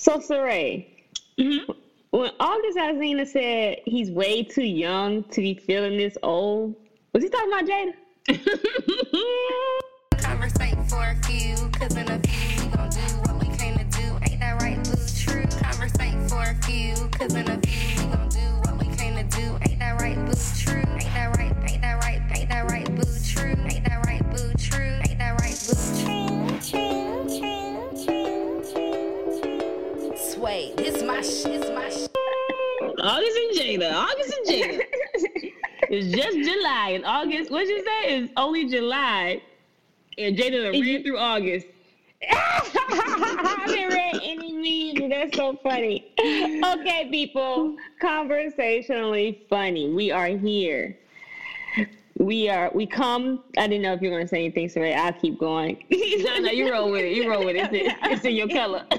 So, Saray, Mm-hmm. when August Alsina said he's way too young to be feeling this old, was he talking about Jada? Conversate for a few, cause in a few we gon' do what we came to do. Ain't that right, boo? True. Conversate for a few, cause in a few we gon' do what we came to do. Ain't that right, boo? True. Ain't that right? Ain't that right? Ain't that right, my. This my. August and Jada. August and Jada. it's just July. And August, what you say? It's only July. And Jada done ran through August. I haven't read any memes. That's so funny. Okay, people, conversationally funny. We are here. We are. We come. I didn't know if you were going to say anything, so I'll keep going. No, no, you roll with it. You roll with it. It's in, it's in your color.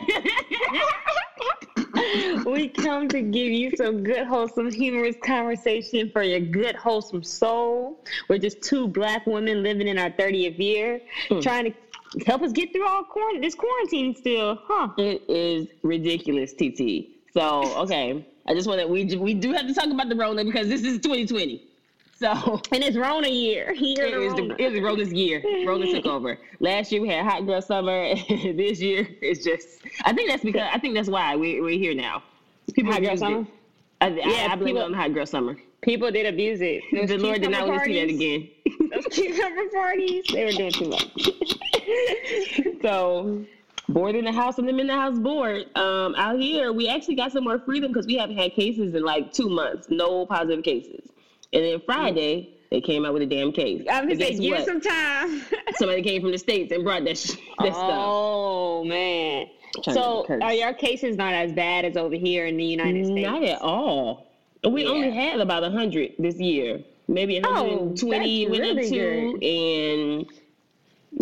we come to give you some good, wholesome, humorous conversation for your good, wholesome soul. We're just two black women living in our 30th year, hmm. trying to help us get through all quarantine, this quarantine still, huh? It is ridiculous, TT. So, okay. I just want to, we, we do have to talk about the Rona because this is 2020. So, And it's Rona year. Year it of the, Rona. it is Rona's year. Rona took over. Last year we had hot girl summer. this year it's just, I think that's because, I think that's why we, we're here now. People Hot girl summer? I, Yeah, I, I blame people- on hot girl summer. People did abuse it. Those The Lord did not want to see that again. Those cucumber parties, they were doing too much. so bored in the house and them in the house bored. Um, out here, we actually got some more freedom because we haven't had cases in like two months, no positive cases. And then mm. Friday, they came out with a damn case. I'm But gonna say, guess give some time. Somebody came from the states and brought that, sh- that stuff. oh man. So are your cases not as bad as over here in the United States? Not at all. We Yeah. only had about hundred this year, maybe Oh, 120 that's went up really to, good. and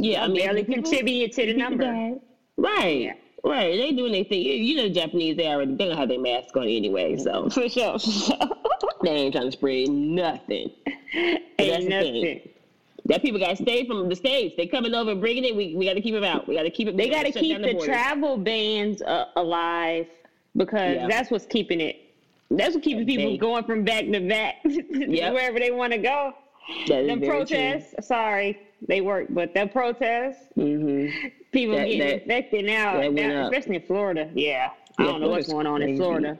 yeah, I mean, barely people- contributed to the number. Right. Yeah. Right, they doing their thing. You- You know, the Japanese they already they don't have their mask on anyway, so For sure. they ain't trying to spread nothing. Ain't nothing. That people got to stay from the states. They coming over and bringing it. We, we got to keep them out. We got to keep it. They got to keep down the travel bans uh, alive because Yeah. that's what's keeping it. That's what keeping people going from back to back Yep. wherever they want to go. That is Them very protests, sorry, they work, but the protests, True. hmm people That- getting that- infected now, that now, especially in Florida. Yeah, I Yeah, don't know what's going on in. Florida.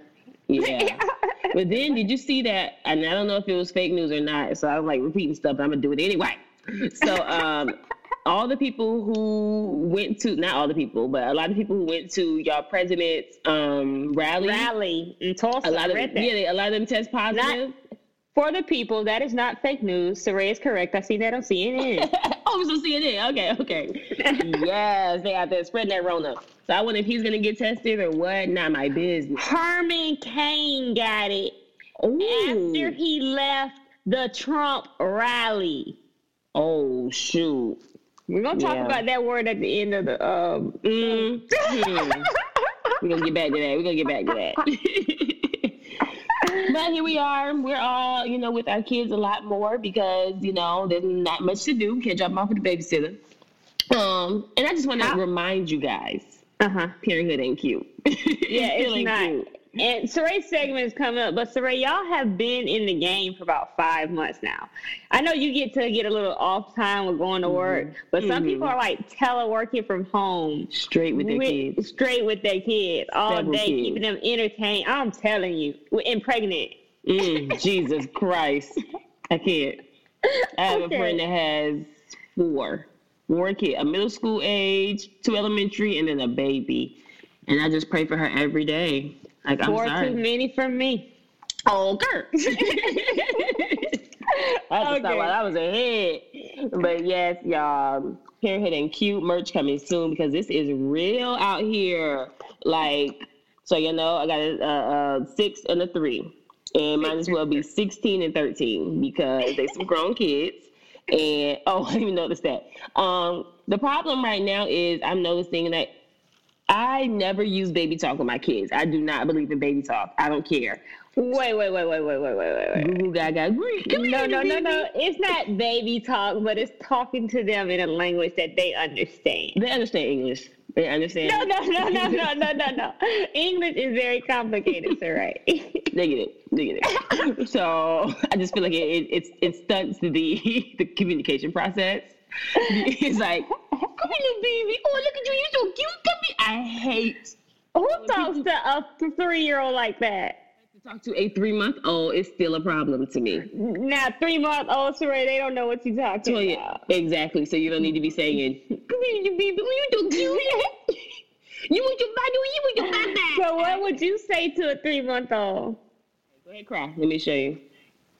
Yeah. but then did you see that? And I don't know if it was fake news or not. So I was like repeating stuff, but I'm gonna do it anyway. So um, all the people who went to not all the people, but a lot of people who went to y'all president's um, rally. Rally in Tulsa. A lot of that. yeah, they, a lot of them test positive. For the people, that is not fake news. Saray is correct. I seen that on CNN. oh, so CNN. Okay, okay. yes, they out there spreading that Rona. So I wonder if he's gonna get tested or what. Not my business. Herman Cain got it Ooh. after he left the Trump rally. Oh shoot. We're gonna talk Yeah. about that word at the end of the um Mm. We're gonna get back to that. We're gonna get back to that. But here we are. We're all, you know, with our kids a lot more because, you know, there's not much to do. Can't drop them off with the babysitter. Um, and I just want to remind you guys, uh-huh. parenthood ain't cute. Yeah, it's not. cute. And Saray's segment is coming up, but Saray, y'all have been in the game for about five months now. I know you get to get a little off time with going to work, but some Mhm. people are like teleworking from home, Straight with their with- kids. straight with their kids all Several day, kids. keeping them entertained. I'm telling you, and pregnant. Mm, Jesus Christ. I can't. I have Okay. a friend that has four. Four kids, a middle school age, two elementary, and then a baby. And I just pray for her every day. Like, I'm Four sorry. too many for me. Oh, Kurt. I to Okay. stop while I was ahead. But yes, y'all, Parenthood and Cute merch coming soon because this is real out here. Like, so you know, I got a, a, a six and a three. And might as well be 16 and 13 because they some grown kids. And oh, I didn't even notice that. Um, the problem right now is I'm noticing that I never use baby talk with my kids. I do not believe in baby talk. I don't care. Wait, wait, wait, wait, wait, wait, wait, wait. wait. Google, gaga. Come no, no, no, no. It's not baby talk, but it's talking to them in a language that they understand. They understand English. They understand. No, no, no, no, no, no, no, no. English is very complicated, sir. Right? they get it. They get it. so I just feel like it it, it, it stunts the the communication process. It's like, come here, little baby. Oh, look at you. You're so cute. Come here. I hate Who talks to a three year old like that? to talk to a three month old. is still a problem to me. Now, three month old Saray, they don't know what you're talking So, about. exactly. So you don't need to be saying, come here, little baby. Oh, you so cute. You want your body? You want your body? So, what would you say to a three month old? Go ahead, cry. Let me show you.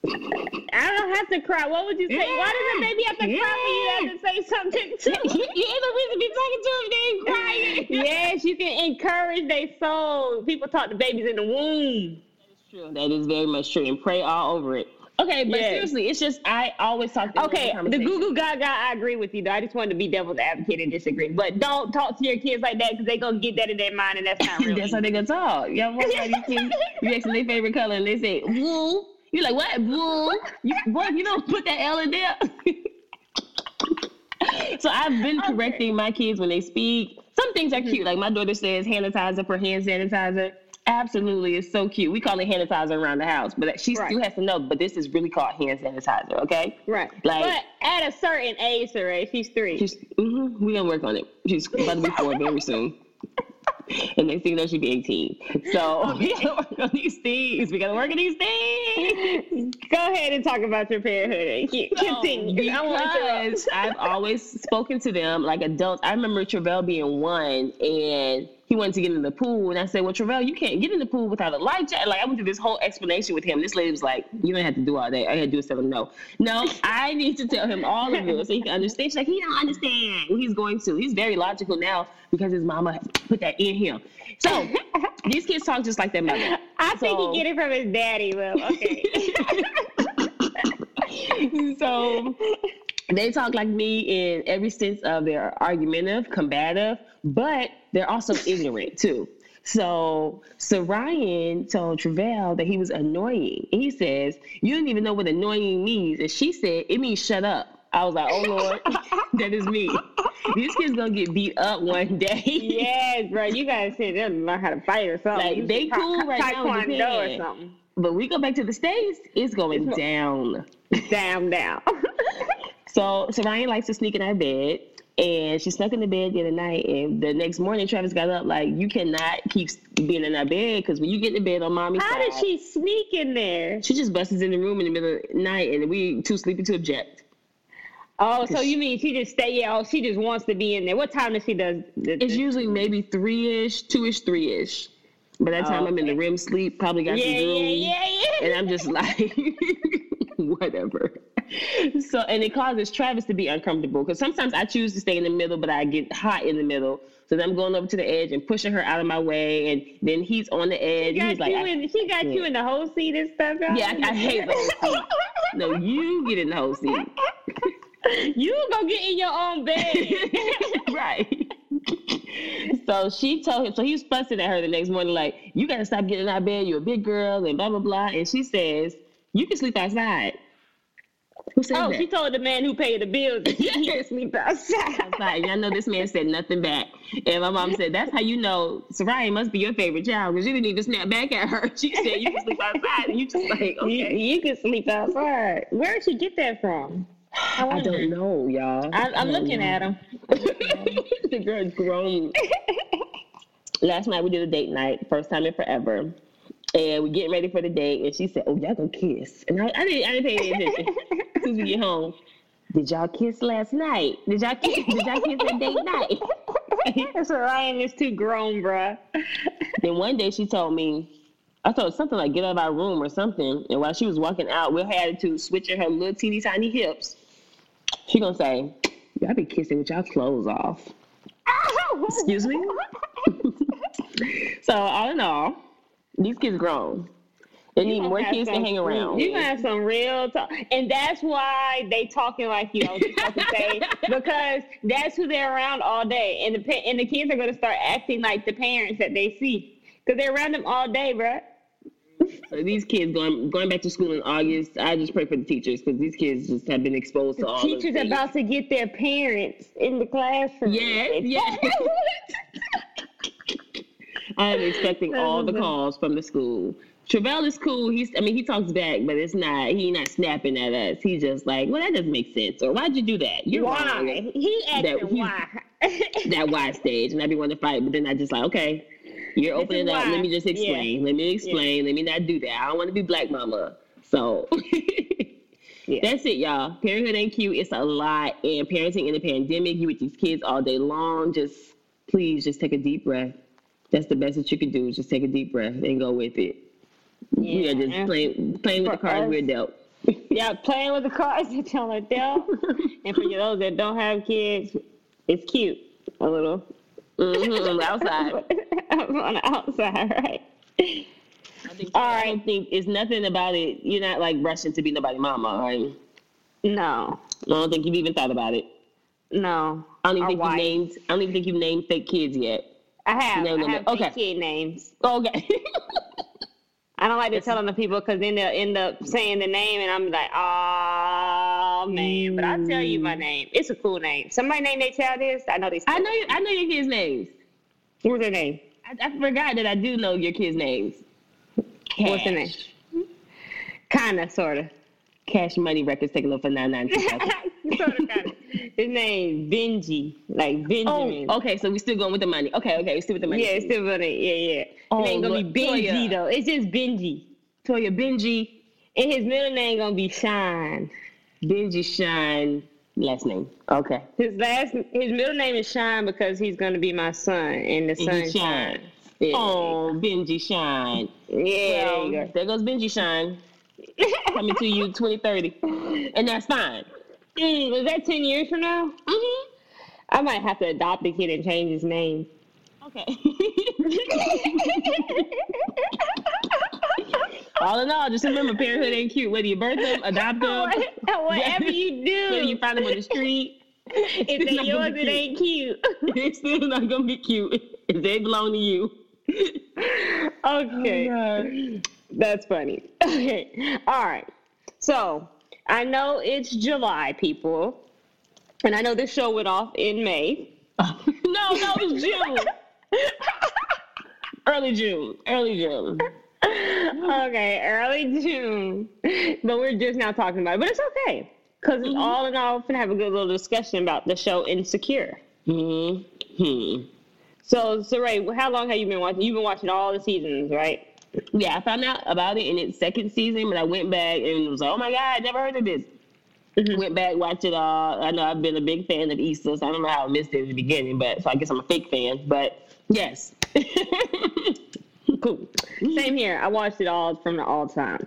I don't have to cry. What would you say? Why does a baby have to cry for you to have to say something to? you ain't no reason to be talking to him. They ain't crying. yes, you can encourage their soul. People talk to babies in the womb. That is true. That is very much true. And pray all over it. Okay, but Yes. seriously, it's just I always talk to Okay, the Google Gaga, I agree with you though. I just wanted to be devil's advocate and disagree. But don't talk to your kids like that because they're gonna get that in their mind and that's not real. That's how they gonna talk. Y'all want these kids? You ask them their favorite color and they say blue. You like what? Blue. You, boy, you don't put that L in there. so I've been correcting my kids when they speak. Some things are cute. Like my daughter says hand sanitizer for hand sanitizer. Absolutely, it's so cute. We call it hand sanitizer around the house, but she Right. still has to know. But this is really called hand sanitizer, okay? right. Like- but at a certain age, Saray, she's three. She's, mm-hmm, we gonna work on it. She's about to be four very soon. And next thing you know, she'll be 18. So we gotta work on these things. We gotta work on these things. Go ahead and talk about your parenthood. Continue. To. Because I've always spoken to them like adults. I remember Travell being one and he wanted to get in the pool. And I said, Well, Travell, you can't get in the pool without a life jacket. Like, I went through this whole explanation with him. This lady was like, You don't have to do all that. I had to do is tell him no. No, I need to tell him all of this so he can understand. She's like, He don't understand. He's going to. He's very logical now because his mama put that in him. So these kids talk just like their mother. I think he get it from his daddy, but okay. so they talk like me in every sense of they're argumentative, combative, but they're also ignorant too. So, so Ryan told Travell that he was annoying. And he says, You didn't even know what annoying means. And she said, It means shut up. I was like, Oh Lord, that is me. These kids gonna get beat up one day. yes, bro. You gotta sit there and learn how to fight or something. Like, You they should ta- cool right now in Taekwondo or something. But we go back to the States, it's going It's- down. Down, down. So, so Ryan likes to sneak in our bed, and she snuck in the bed the other night. And the next morning, Travis got up like, "You cannot keep being in our bed because when you get in bed on mommy's How side, did she sneak in there? she just busts in the room in the middle of the night, and we too sleepy to object. Oh, so you mean she just stay? Yeah, oh, she just wants to be in there. What time does she does? the- It's usually maybe three ish, two ish, three ish. By that time, I'm in the REM sleep. Probably got yeah, some room. yeah, yeah, yeah. and I'm just like, whatever. So, and it causes Travis to be uncomfortable because sometimes I choose to stay in the middle, but I get hot in the middle. So then I'm going over to the edge and pushing her out of my way, and then he's on the edge. She got he's like, you in. She got you in the whole seat and stuff. y'all? yeah, I, I hate the whole seat. No, you get in the whole seat. You go get in your own bed. right. So she told him, so he was fussing at her the next morning, like, you gotta stop getting out of bed, you're a big girl, and blah, blah, blah. And she says, you can sleep outside. Who said oh, that? she told the man who paid the bills that he can sleep outside. I know this man said nothing back. And my mom said, That's how you know Soraya must be your favorite child because you didn't even snap back at her. She said, You can sleep outside. And you just like, Okay. you can sleep outside. Where did she get that from? I, I don't know, y'all. I, I'm looking at him. the girl's grown. Last night we did a date night, first time in forever. And we getting ready for the date, and she said, "Oh, y'all gonna kiss?" And I, I didn't, I didn't pay any attention. As soon as we get home, did y'all kiss last night? Did y'all kiss? Did y'all kiss at date night? so Ryan is too grown, bruh. Then one day she told me, I told her something like get out of our room or something. And while she was walking out, we had to switching her little teeny tiny hips. She gonna say, Y'all be kissing with y'all clothes off. Excuse me? so all in all, these kids grown. They need more kids to hang around. You gonna have some real talk, and that's why they talking like you. I was about to say because that's who they're around all day, and the and the kids are gonna start acting like the parents that they see because they're around them all day, bruh. So these kids going going back to school in August. I just pray for the teachers because these kids just have been exposed to all. Teachers about to get their parents in the classroom. Yes, yes. I am expecting all the calls from the school. Travell is cool. He's, I mean, he talks back, but it's not. He not snapping at us. He's just like, well, that doesn't make sense. Or why'd you do that? You're why? wrong. He asking That- why. That why stage, and I'd be wanting to fight, but then I just like, okay, you're This opening up. why. Let me just Yeah. explain. Let me explain. Let me not do that. I don't want to be black mama. So. Yeah. That's it, y'all. Parenthood ain't cute. It's a lot. And parenting in the pandemic, you with these kids all day long. Just please just take a deep breath. That's the best that you can do. is Just take a deep breath and go with it. We are Yeah. just playing playing with the cards we're dealt. yeah, playing with the cards that y'all are dealt. and for those that don't have kids, it's cute. A little. hmm on the outside. on the outside, right? I think, All I don't think it's nothing about it. You're not like rushing to be nobody mama. Right? No, I don't think you've even thought about it. no. I don't even Or think wife. you named. I don't even think you've named fake kids yet. I have. No, I no. have Okay. kid names. Okay. I don't like to tell them to people because then they'll end up saying the name, and I'm like, oh man. But I'll tell you my mm. name. It's a cool name. Somebody named their child this. I know they. I know. You, I know your kids' names. What's their name? I, I forgot that I do know your kids' names. What's the name? Cash. Kinda, sorta. Cash Money Records taking over for nine nine two. sorta, kinda. His name Benji, like Benjamin. Oh, okay. So we still going with the money. Okay, okay. We still with the money. Yeah, it's still funny. Yeah, yeah. Oh, it ain't gonna look, be Benji Toya. though. It's just Benji. Toya Benji, And his middle name gonna be Shine. Benji Shine. Last name. Okay. His last, his middle name is Shine because he's gonna be my son, and the And sun shine. Yeah. Oh, Benji Shine. yeah. Well, there goes Benji Shine. Coming to you 2030. And that's fine. Mm, was that ten years from now? Mm-hmm. I might have to adopt the kid and change his name. Okay. all in all, just remember parenthood ain't cute. Whether you birth them, adopt them, Whatever you do, whether you find them on the street, if they're not yours, it ain't cute. it's still not gonna be cute if they belong to you. okay. Oh, That's funny. Okay. All right. So I know it's July, people. And I know this show went off in May. no, no, was June. Early June. Early June. okay, early June. But we're just now talking about it. But it's okay. Because it's all in all, we're going to have a good little discussion about the show Insecure. Hmm. So, Saray, how long have you been watching? You've been watching all the seasons, right? Yeah, I found out about it in its second season, but I went back and was like, oh my God, I never heard of this. Mhm. Went back, watched it all. I know I've been a big fan of Easter, so I don't know how I missed it in the beginning, but so I guess I'm a fake fan. But yes. Cool. Same here. I watched it all from the all time.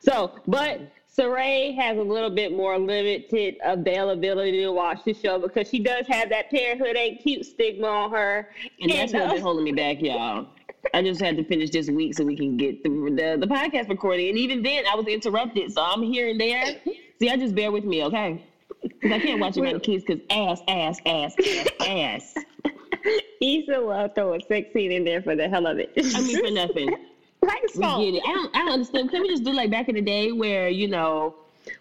So, but Saray has a little bit more limited availability to watch the show because she does have that parenthood ain't cute stigma on her. And that's what's uh, holding me back, y'all. I just had to finish this week so we can get the, the the podcast recording. And even then, I was interrupted, so I'm here and there. See, I just bear with me, okay? Because I can't watch it with the kids because ass, ass, ass, ass, ass. Issa will throw a sex scene in there for the hell of it. I mean, for nothing. like We so. get it. I don't, I don't understand. Can we just do like back in the day where, you know,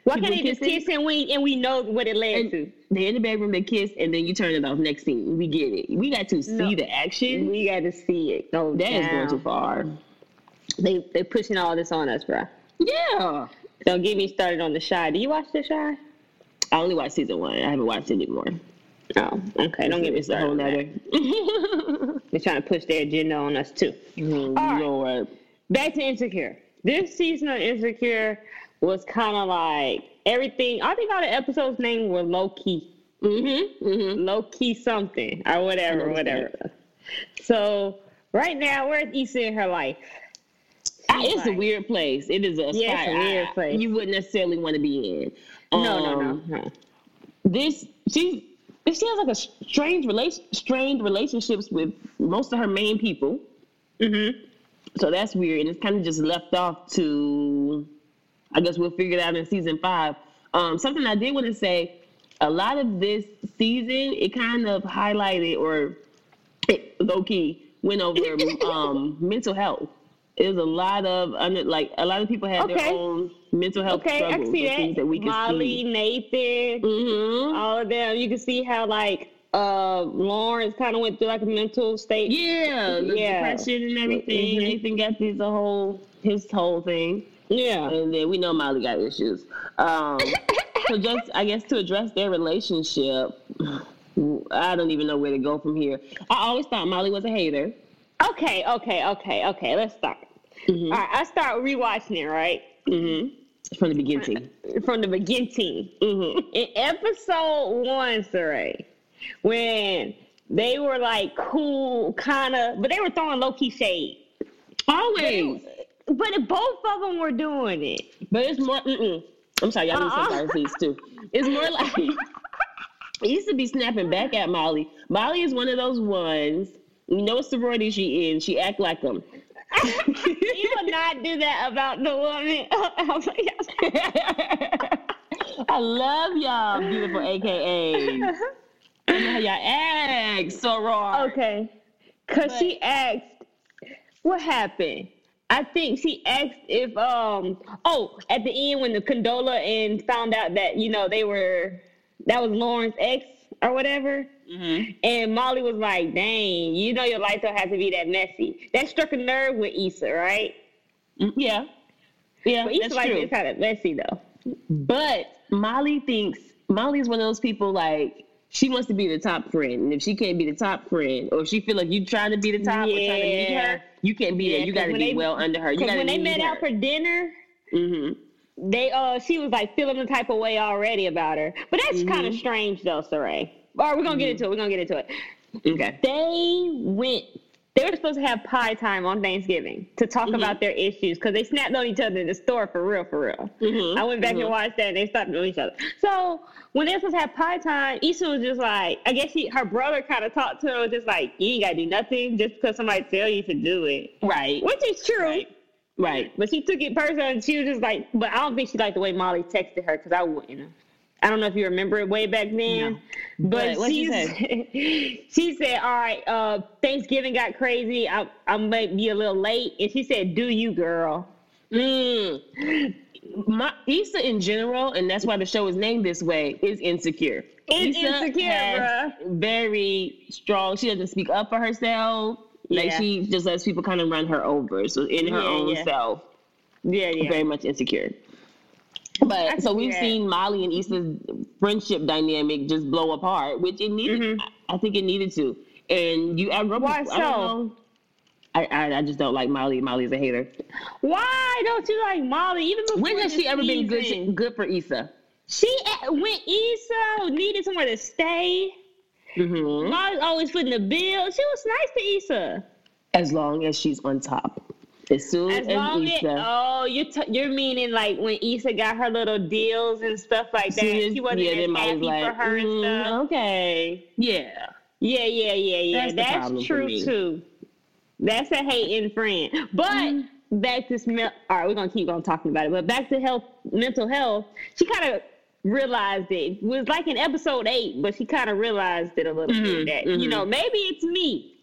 Why can't they just kiss and we and we know what it led And to? they're in the bedroom, they kiss, and then you turn it off. Next scene, we get it. We got to see No. the action. We got to see it go That is going too far. They they pushing all this on us, bro. Yeah. Don't get me started on the Chi. Do you watch the Chi? I only watched season one. I haven't watched it anymore. Oh, okay. Don't get me started. whole on that. They're trying to push their agenda on us too. Oh, right. Lord. Back to Insecure. This season of Insecure was kind of like everything. I think all the episodes' names were low key, Mm-hmm. Mm-hmm. low key something or whatever, whatever. So right now, where's Issa in her life? It's a weird place. It is a Yeah, it's a weird I- place. You wouldn't necessarily want to be in. No, no, no, Um, no. This she she has like a strange relation strained relationships with most of her main people. Mm-hmm. So that's weird, and it's kind of just left off to. I guess we'll figure it out in season five. Um, something I did want to say: a lot of this season, it kind of highlighted or it, low key went over um, mental health. it was a lot of under like a lot of people had Okay. their own mental health Okay, I struggles. can see or things that. we could Molly, see. Nathan, Mm-hmm. all of them. You can see how like uh Lawrence kind of went through like a mental state. Yeah, the Yeah. depression and everything. Mhm. Nathan got this a whole his whole thing, Yeah. and then we know Molly got issues. Um, so just I guess to address their relationship, I don't even know where to go from here. I always thought Molly was a hater. Okay, okay, okay, okay. Let's start. Mm-hmm. All right, I start rewatching it right Mm-hmm. From the beginning. from the beginning. Mm-hmm. In episode one, Saray, when they were like cool, kind of, but they were throwing low key shade. Always. But if both of them were doing it. But it's more. Mm-mm. I'm sorry, y'all need Uh-uh. some these too. It's more like it used to be snapping back at Molly. Molly is one of those ones. You know what sorority she in? She act like them. you would not do that about the woman. I love y'all, beautiful AKAs. I know how y'all act so wrong. Okay. Cause But- she asked, what happened? I think she asked if um oh at the end when the Condola and found out that you know they were that was Lawrence's ex or whatever. Mm-hmm. And Molly was like, dang, you know your life don't have to be that messy. That struck a nerve with Issa, right? Yeah. Yeah, But Issa that's like true. it's kind of messy though. But Molly thinks Molly's one of those people like she wants to be the top friend, and if she can't be the top friend, or if she feel like you trying to be the top or trying to meet her, you can't be Yeah, there. You got to be they- well under her. You Because got to when they met her. out for dinner, mm-hmm. they uh she was like feeling the type of way already about her. But that's kind of strange though, Saray. All right, we're gonna get into it. We're gonna get into it. Okay. They went. They were supposed to have pie time on Thanksgiving to talk about their issues because they snapped on each other in the store for real, for real. Mhm, I went back mhm. and watched that, and they stopped on each other. So when they were supposed to have pie time, Issa was just like, I guess she, her brother kind of talked to her, was just like, you ain't gotta do nothing just because somebody tell you to do it, Right. which is true. Right. Right. But she took it personal, and she was just like, but I don't think she liked the way Molly texted her because I wouldn't. have. I don't know if you remember it way back then, No. but But she said, she said, "All right, uh, Thanksgiving got crazy. I I might be a little late," and she said, "Do you, girl?" Mm. My, Issa in general, and that's why the show is named this way, is insecure. Is Issa insecure, has Very strong. She doesn't speak up for herself. Like Yeah. she just lets people kind of run her over. So in her Yeah, own yeah. self, Yeah, yeah. very much insecure. But so we've that. seen Molly and Issa's friendship dynamic just blow apart, which it needed. Mhm. I think it needed to. And you, I, Why I don't know. I, I I just don't like Molly. Molly's a hater. Why don't you like Molly? Even before When has she ever been good? season? Good for Issa. She when Issa needed somewhere to stay. Mm-hmm. Molly's always footing the bill. She was nice to Issa. As long as she's on top. As soon As as, long as Issa. oh, you're t- you're meaning like when Issa got her little deals and stuff like that. soon as- she wasn't yeah, as then Molly's happy like, for her and "Mm, stuff. Okay. Yeah. Yeah, yeah, yeah, yeah. That's the That's, for true me. too. That's a hating friend. But Mm-hmm. back to smell. All right, we're gonna keep on talking about it. But back to health, mental health. She kind of realized it. it was like in episode eight, but she kind of realized it a little Mhm, bit that you mhm. know maybe it's me.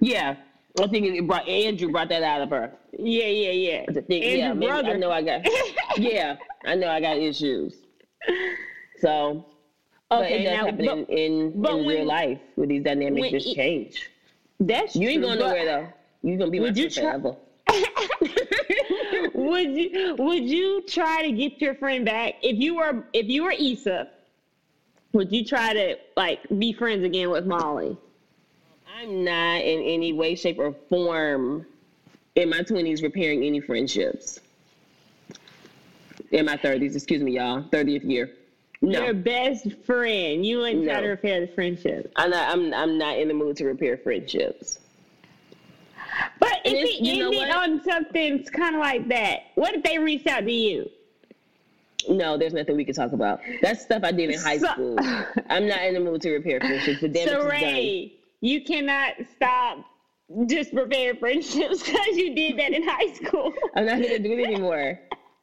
Yeah. I think it brought Andrew brought that out of her. Yeah, yeah, yeah. The thing, Andrew yeah, maybe- brother. I know I got. yeah, I know I got issues. So, but Okay, it does now, happen but in, in, but in when- real life with these dynamics just it- change. that's You ain't going nowhere though. You're gonna be my you try- forever. would you would you try to get your friend back if you were if you were Issa? Would you try to like be friends again with Molly? I'm not in any way, shape, or form in my 20s repairing any friendships. In my 30s, excuse me, y'all, 30th year. No, Your best friend. You wouldn't try to repair the friendship. I'm not. I'm. I'm not in the mood to repair friendships. But if And you know ended on something kind of like that, what if they reached out to you? No, there's nothing we can talk about. That's stuff I did in high So- school. I'm not in the mood to repair friendships. The damage so is done. You cannot stop just repairing friendships because you did that in high school. I'm not gonna do it anymore.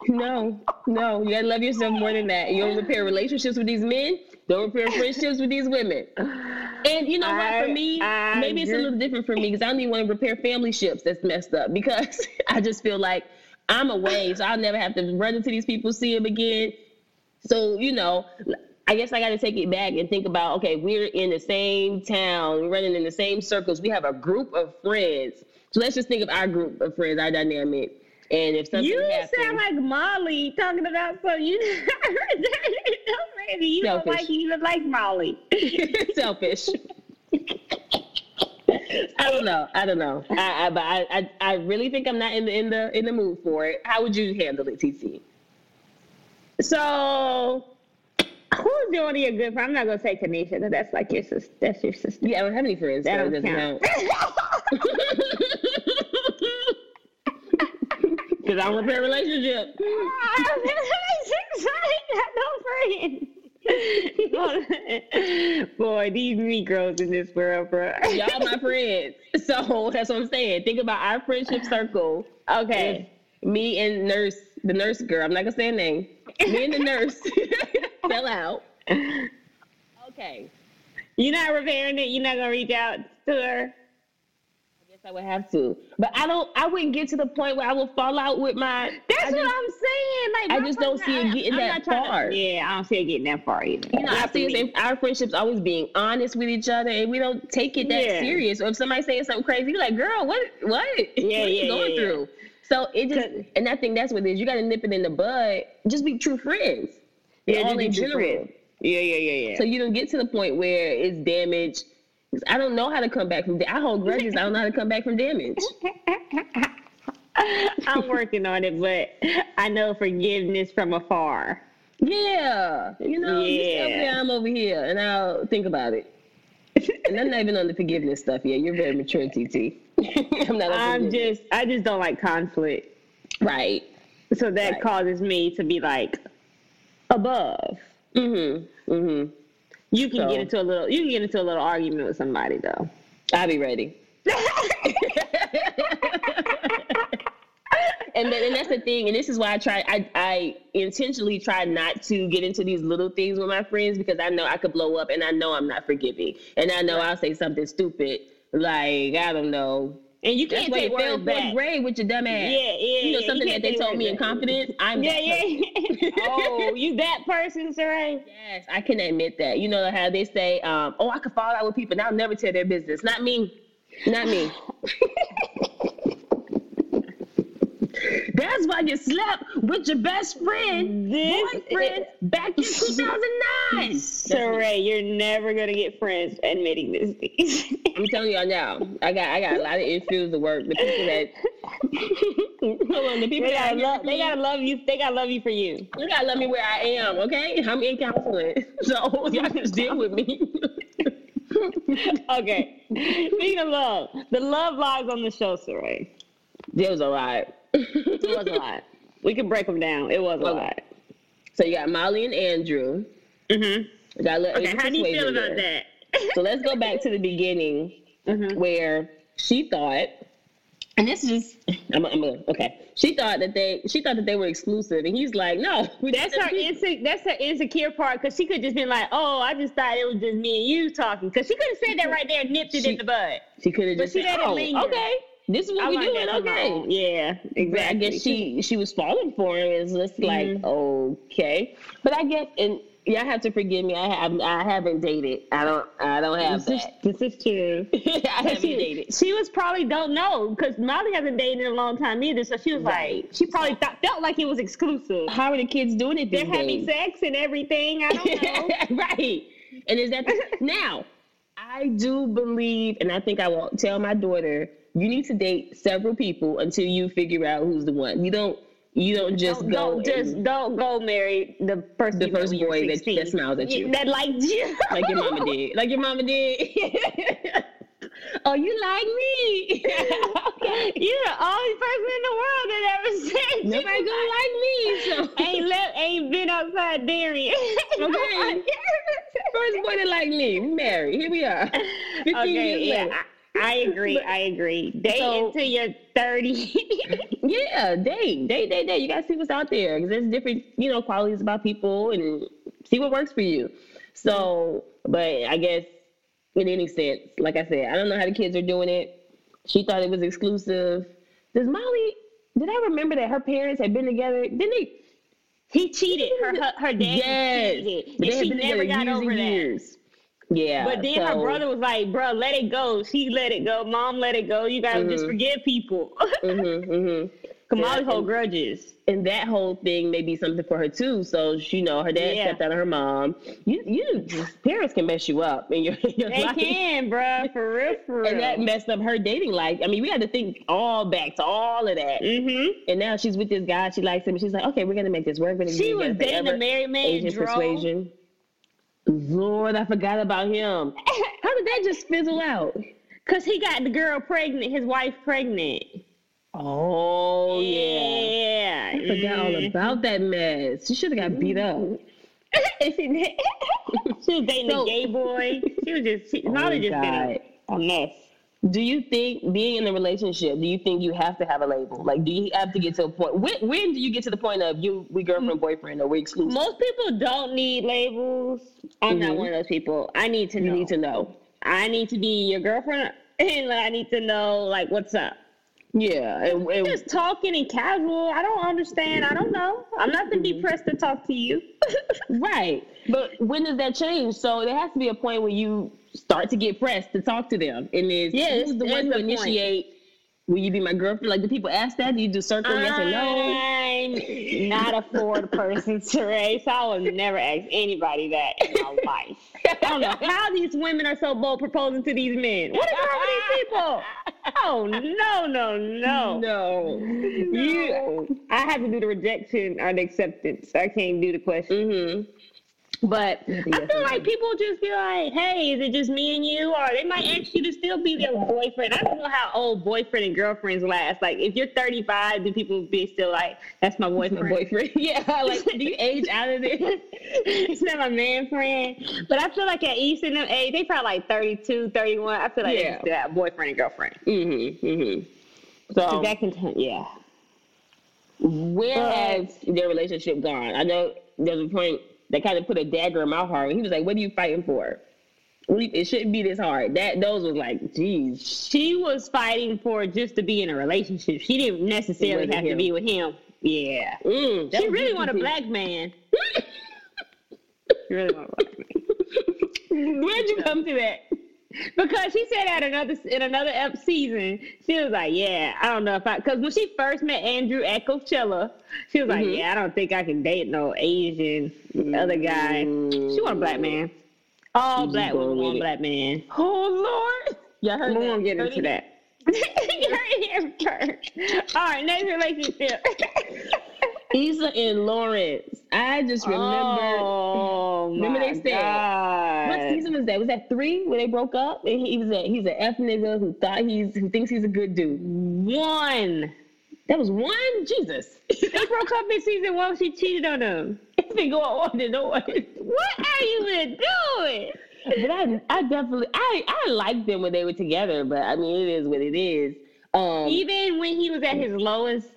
No, no. You gotta love yourself more than that. You don't repair relationships with these men. Don't repair friendships with these women. And you know what? For me, I maybe it's a little different for me because I don't even want to repair family ships that's messed up because I just feel like I'm away, so I'll never have to run into these people, see them again. So you know, I guess I got to take it back and think about okay, we're in the same town, we're running in the same circles, we have a group of friends. So let's just think of our group of friends, our dynamic. And if something You happens, sound like Molly talking about so you. you don't like you don't like Molly. selfish. I don't know. I don't know. I, I but I, I I really think I'm not in the in the in the mood for it. How would you handle it, TC? So, who's the only a good friend? I'm not gonna say Tanisha because that's like your sister. That's your sister. Yeah, I don't have any friends. That so don't doesn't count. Because I want a relationship. Boy, these Negroes in this world, bro. Y'all my friends. So that's what I'm saying. Think about our friendship circle. Okay. Me and nurse, the nurse girl. I'm not gonna say a name. Me and the nurse fell out. Okay. You're not repairing it. You're not gonna reach out to her. I guess I would have to. But I don't I wouldn't get to the point where I would fall out with my That's I what just- I'm saying. Like, I just don't see it getting I'm that trying to- far. yeah, I don't see it getting that far either. You know, I see us our friendships always being honest with each other, and we don't take it that Yeah. serious. Or if somebody's saying something crazy, you're like, "Girl, what? What? Yeah, what are you yeah, going yeah. through?" So it just, and I think that's what it is. You got to nip it in the bud. Just be true friends. Yeah, all general. Yeah, yeah, yeah, yeah. So you don't get to the point where it's damage. I don't know how to come back from. Da- I hold grudges. I don't know how to come back from damage. I'm working on it, but I know forgiveness from afar. Yeah, you know, you stay over Yeah. there, I'm over here, and I'll think about it. and I'm not even on the forgiveness stuff yet. You're very mature, TT. I'm not. I'm just, I just don't like conflict. right. So that Right. causes me to be like above. Mm-hmm. Mm-hmm. You can So- get into a little, you can get into a little argument with somebody though. I'll be ready. and, then, and that's the thing, and this is why I try. I, I intentionally try not to get into these little things with my friends because I know I could blow up, and I know I'm not forgiving, and I know I'll say something stupid like I don't know. And you can't take you failed fourth grade with your dumb ass. Yeah, yeah. You know something can't that they told me in confidence. I'm Yeah, yeah. oh, you that person, Saray? Yes, I can admit that. You know how they say, um, "Oh, I could fall out with people, and I'll never tell their business." Not me. Not me. That's why you slept with your best friend, This boyfriend, back in 2009. Saray, you're never gonna get friends admitting this. I'm telling y'all now. I got I got a lot of issues to work. The people that hold on, the people they that gotta love. They gotta love you. They gotta love you for you. you gotta love me where I am, okay? I'm in counseling, so y'all just deal with me. Okay. Speaking of love, the love lies on the show, Saray. There was a lot. It was a lot. We can break them down. It was a Okay. lot. So you got Molly and Andrew. Mm-hmm. Got a little Okay, how do you feel about there. that? So let's go back to the beginning Mhm. where she thought, and this is I'm, I'm gonna, okay. She thought that they, she thought that they were exclusive, and he's like, no, we That's her insecure. That's her insecure part because she could just been like, "Oh, I just thought it was just me and you talking." Because she could have said that right there, and nipped it She- in the bud. She could have But just she said, let it oh, linger. okay, this is what I we doing, that okay. Yeah, But exactly. I guess she she was falling for him. It's just like Mhm. okay, but I guess and y'all have to forgive me. I have I haven't dated. I don't I don't have This is, that. this is true. I haven't she, dated. she was probably don't know because Molly hasn't dated in a long time either. So she was Right. like, she probably thought, felt like it was exclusive. How are the kids doing it They're having sex and everything. I don't know. right. And is that the, now? I do believe, and I think I will tell my daughter, you need to date several people until you figure out who's the one. You don't. You don't just don't, go don't just don't go marry the person The first when you were boy that- that smiles at you. that liked you like your mama did. Like your mama did. oh, you like me? okay. You're the only person in the world that ever said you Nobody gonna like me. So ain't left ain't been outside Darien. Okay. first boy that like me, Mary. Here we are. 15 okay, years yeah. I, agree. I agree. Date So- until you're 30. Yeah, date, date, date, date. You gotta see what's out there because there's different, you know, qualities about people and see what works for you. So, but I guess in any sense. Like I said, I don't know how the kids are doing it. She thought it was exclusive. Does Molly? Did I remember that her parents had been together? Didn't they? He cheated. Her her, her dad Yes, cheated, and she never got over and that. Yeah, But then her brother was like, "Bro, let it go." She let it go. Mom let it go. You gotta just Mhm. forgive people. Mhm, mhm. Cause Yeah, Molly hold grudges. and that whole thing may be something for her too. So she, you know, her dad Yeah. stepped out on her mom. You, you, parents can mess you up in your, in your They life. can, bro. For real, for real. And that messed up her dating life. I mean, we had to think all back to all of that. mm-hmm. And now she's with this guy. She likes him. She's like, okay, we're gonna make this work. We're gonna She was dating forever. a married man. Asian persuasion. Lord, I forgot about him. How did that just fizzle out? Cause he got the girl pregnant, his wife pregnant. Oh yeah. yeah. I forgot all about that mess. She should have got beat up. she, was dating So- a gay boy. She was just, she, Oh, Molly just been God. a, a mess. Do you think being in a relationship, do you think you have to have a label? Like, do you have to get to a point? When, when do you get to the point of you, we girlfriend, boyfriend, or we exclusive? Most people don't need labels. I'm not Mhm. one of those people. I need to you know. need to know. I need to be your girlfriend, and I need to know like what's up. Yeah, and, and Just talking and casual. I don't understand. I don't know. I'm not gonna be pressed to talk to you. right. But when does that change? So there has to be a point where you start to get pressed to talk to them, and is Yeah, who's the one it's who the point. initiate? Will you be my girlfriend? Like, do people ask that? Do you do circle yes or no? I'm not a forward person, Teray, so I will never ask anybody that in my life. I don't know how these women are so bold proposing to these men. What is wrong with these people? Oh no, no, no. No. You, I have to do the rejection or the acceptance. I can't do the question. Mm-hmm. But I feel and like people just be like, "Hey, is it just me and you?" Or they might ask you to still be their boyfriend. I don't know how old boyfriend and girlfriends last. Like, if you're 35, do people be still like, "That's my boyfriend"? My boyfriend. Yeah. Like, do you age out of this? it's not my man friend. But I feel like at East in them age, they probably like 32, 31. I feel like Yeah. they still have boyfriend and girlfriend. Mm-hmm. Mm-hmm. So So, that can, yeah. where But- has their relationship gone? I know there's a point that kind of put a dagger in my heart. He was like, "What are you fighting for? What do you- It shouldn't be this hard." That those was like, "Geez." She was fighting for just to be in a relationship. She didn't necessarily have to be with him. Yeah. Mm, She really want a black man. She really want a black man. Where'd you come to that? Because she said at another in another ep season, she was like, "Yeah, I don't know if I." Because when she first met Andrew at Coachella, she was like, Mhm. "Yeah, I don't think I can date no Asian other guy." She want a black man. All She's black going women a black man. Oh Lord! Yeah, We won't get into that. you heard it first. All right, next relationship. Issa and Lawrence. I just remember. Oh, Remember my they said- God. What season was that? Was that three when they broke up? And he was a he's an F nigga who thought he's who thinks he's a good dude. One. That was one. Jesus. They broke up in season one. She cheated on him. it's been going on and on. What are you doing? But I, I definitely, I, I liked them when they were together. But I mean, it is what it is. Um, Even when he was at his lowest.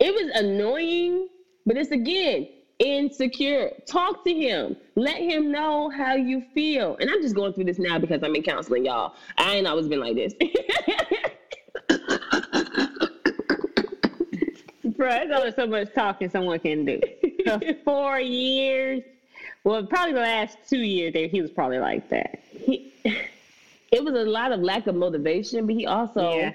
It was annoying, but it's again insecure. Talk to him. Let him know how you feel. And I'm just going through this now because I'm in counseling, y'all. I ain't always been like this. Bro, there's only so much talking someone can do. For four years. Well, probably the last two years there, he was probably like that. he, it was a lot of lack of motivation, but he also Yeah.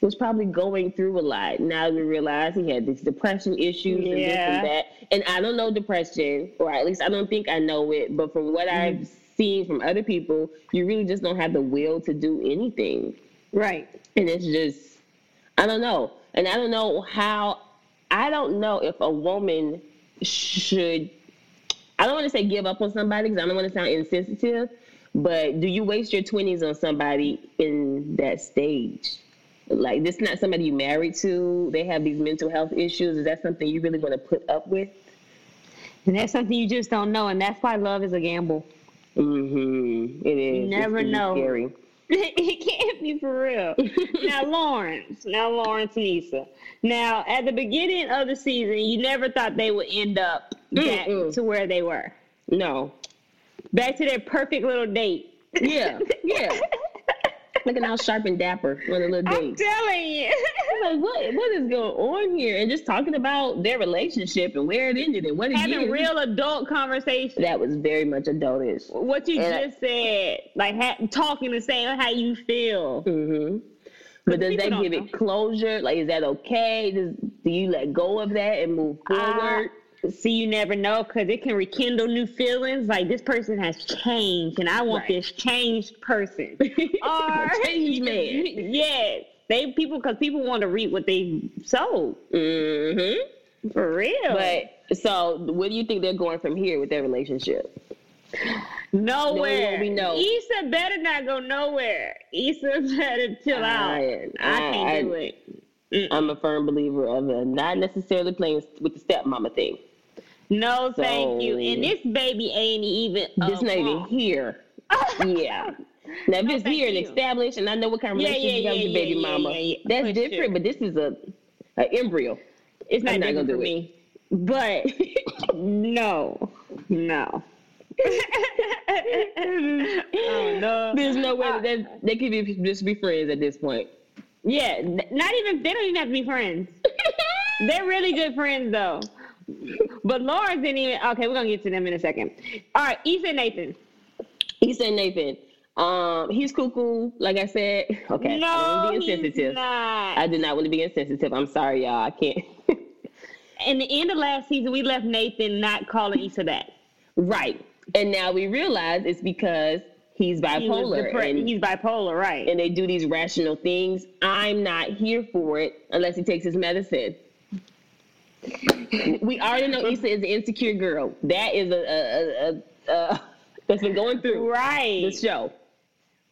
Was probably going through a lot. Now we realize he had these depression issues and this and that. And I don't know depression, or at least I don't think I know it. But from what Mm-hmm. I've seen from other people, you really just don't have the will to do anything. Right. And it's just, I don't know. And I don't know how, I don't know if a woman should, I don't want to say give up on somebody because I don't want to sound insensitive, but do you waste your 20s on somebody in that stage? Like, this is not somebody you married to. They have these mental health issues. Is that something you really want to put up with? And that's something you just don't know. And that's why love is a gamble. Mm-hmm. It is. You never really know. Scary. it can't be for real. now, Lawrence. Now, Lawrence and Issa. Now, at the beginning of the season, you never thought they would end up back Mm-mm. to where they were. No. Back to their perfect little date. Yeah, yeah. Looking all sharp and dapper on a little date. I'm telling you. like, what what is going on here? And just talking about their relationship and where it ended and what it Having real adult conversation. That was very much adultish. What you And I- just said, like ha- talking and saying how you feel. Mm-hmm. But does that give know. it closure? Like, is that okay? Does, do you let go of that and move forward? See, you never know because it can rekindle new feelings. Like this person has changed, and I want Right. this changed person. or Change man. yes, they people because people want to read what they sowed hmm for real. But so, where do you think they're going from here with their relationship? nowhere. what we know. Issa better not go nowhere. Issa better chill out. I- I, can't I- do it. I'm a firm believer of uh, not necessarily playing with the stepmama thing. No, thank you. And this baby ain't even. This not even here. Yeah. Now, if No, it's here and established, and I know what kind of Yeah, relationship yeah, you have with yeah, your baby mama, that's different. But this is a, a embryo. It's not, not gonna do it. But no, no. oh no. There's no way Uh, that that they could be just be friends at this point. Yeah, not even they don't even have to be friends. They're really good friends though. But Lawrence didn't even. Okay, we're gonna get to them in a second. All right, Issa and Nathan. He said Nathan. Um, he's cuckoo. Like I said, okay. I no, don't want to be he's insensitive. not. I did not want to be insensitive. I'm sorry, y'all. I can't. In the end of last season, we left Nathan not calling Issa that. right. And now we realize it's because he's bipolar depre- and, he's bipolar, right? and they do these rational things. I'm not here for it unless he takes his medicine. We already know Issa is an insecure girl. That is a, a, a, a, that's been going through right. the show.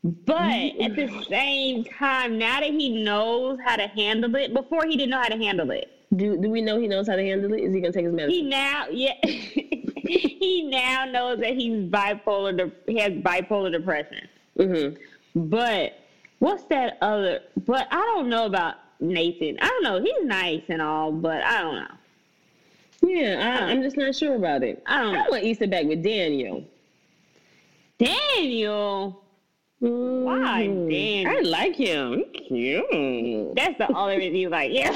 But at the same time, now that he knows how to handle it, before he didn't know how to handle it. Do do we know he knows how to handle it? Is he gonna take his He now, yeah, he now knows that he's bipolar. De- he has bipolar depression. Mm-hmm. But what's that other? But I don't know about Nathan. I don't know. He's nice and all, but I don't know. Yeah, I, I'm just not sure about it. I don't I want Issa back with Daniel. Daniel, Why, Mhm. Daniel? I like him. Cute. that's the only reason he's like, yeah.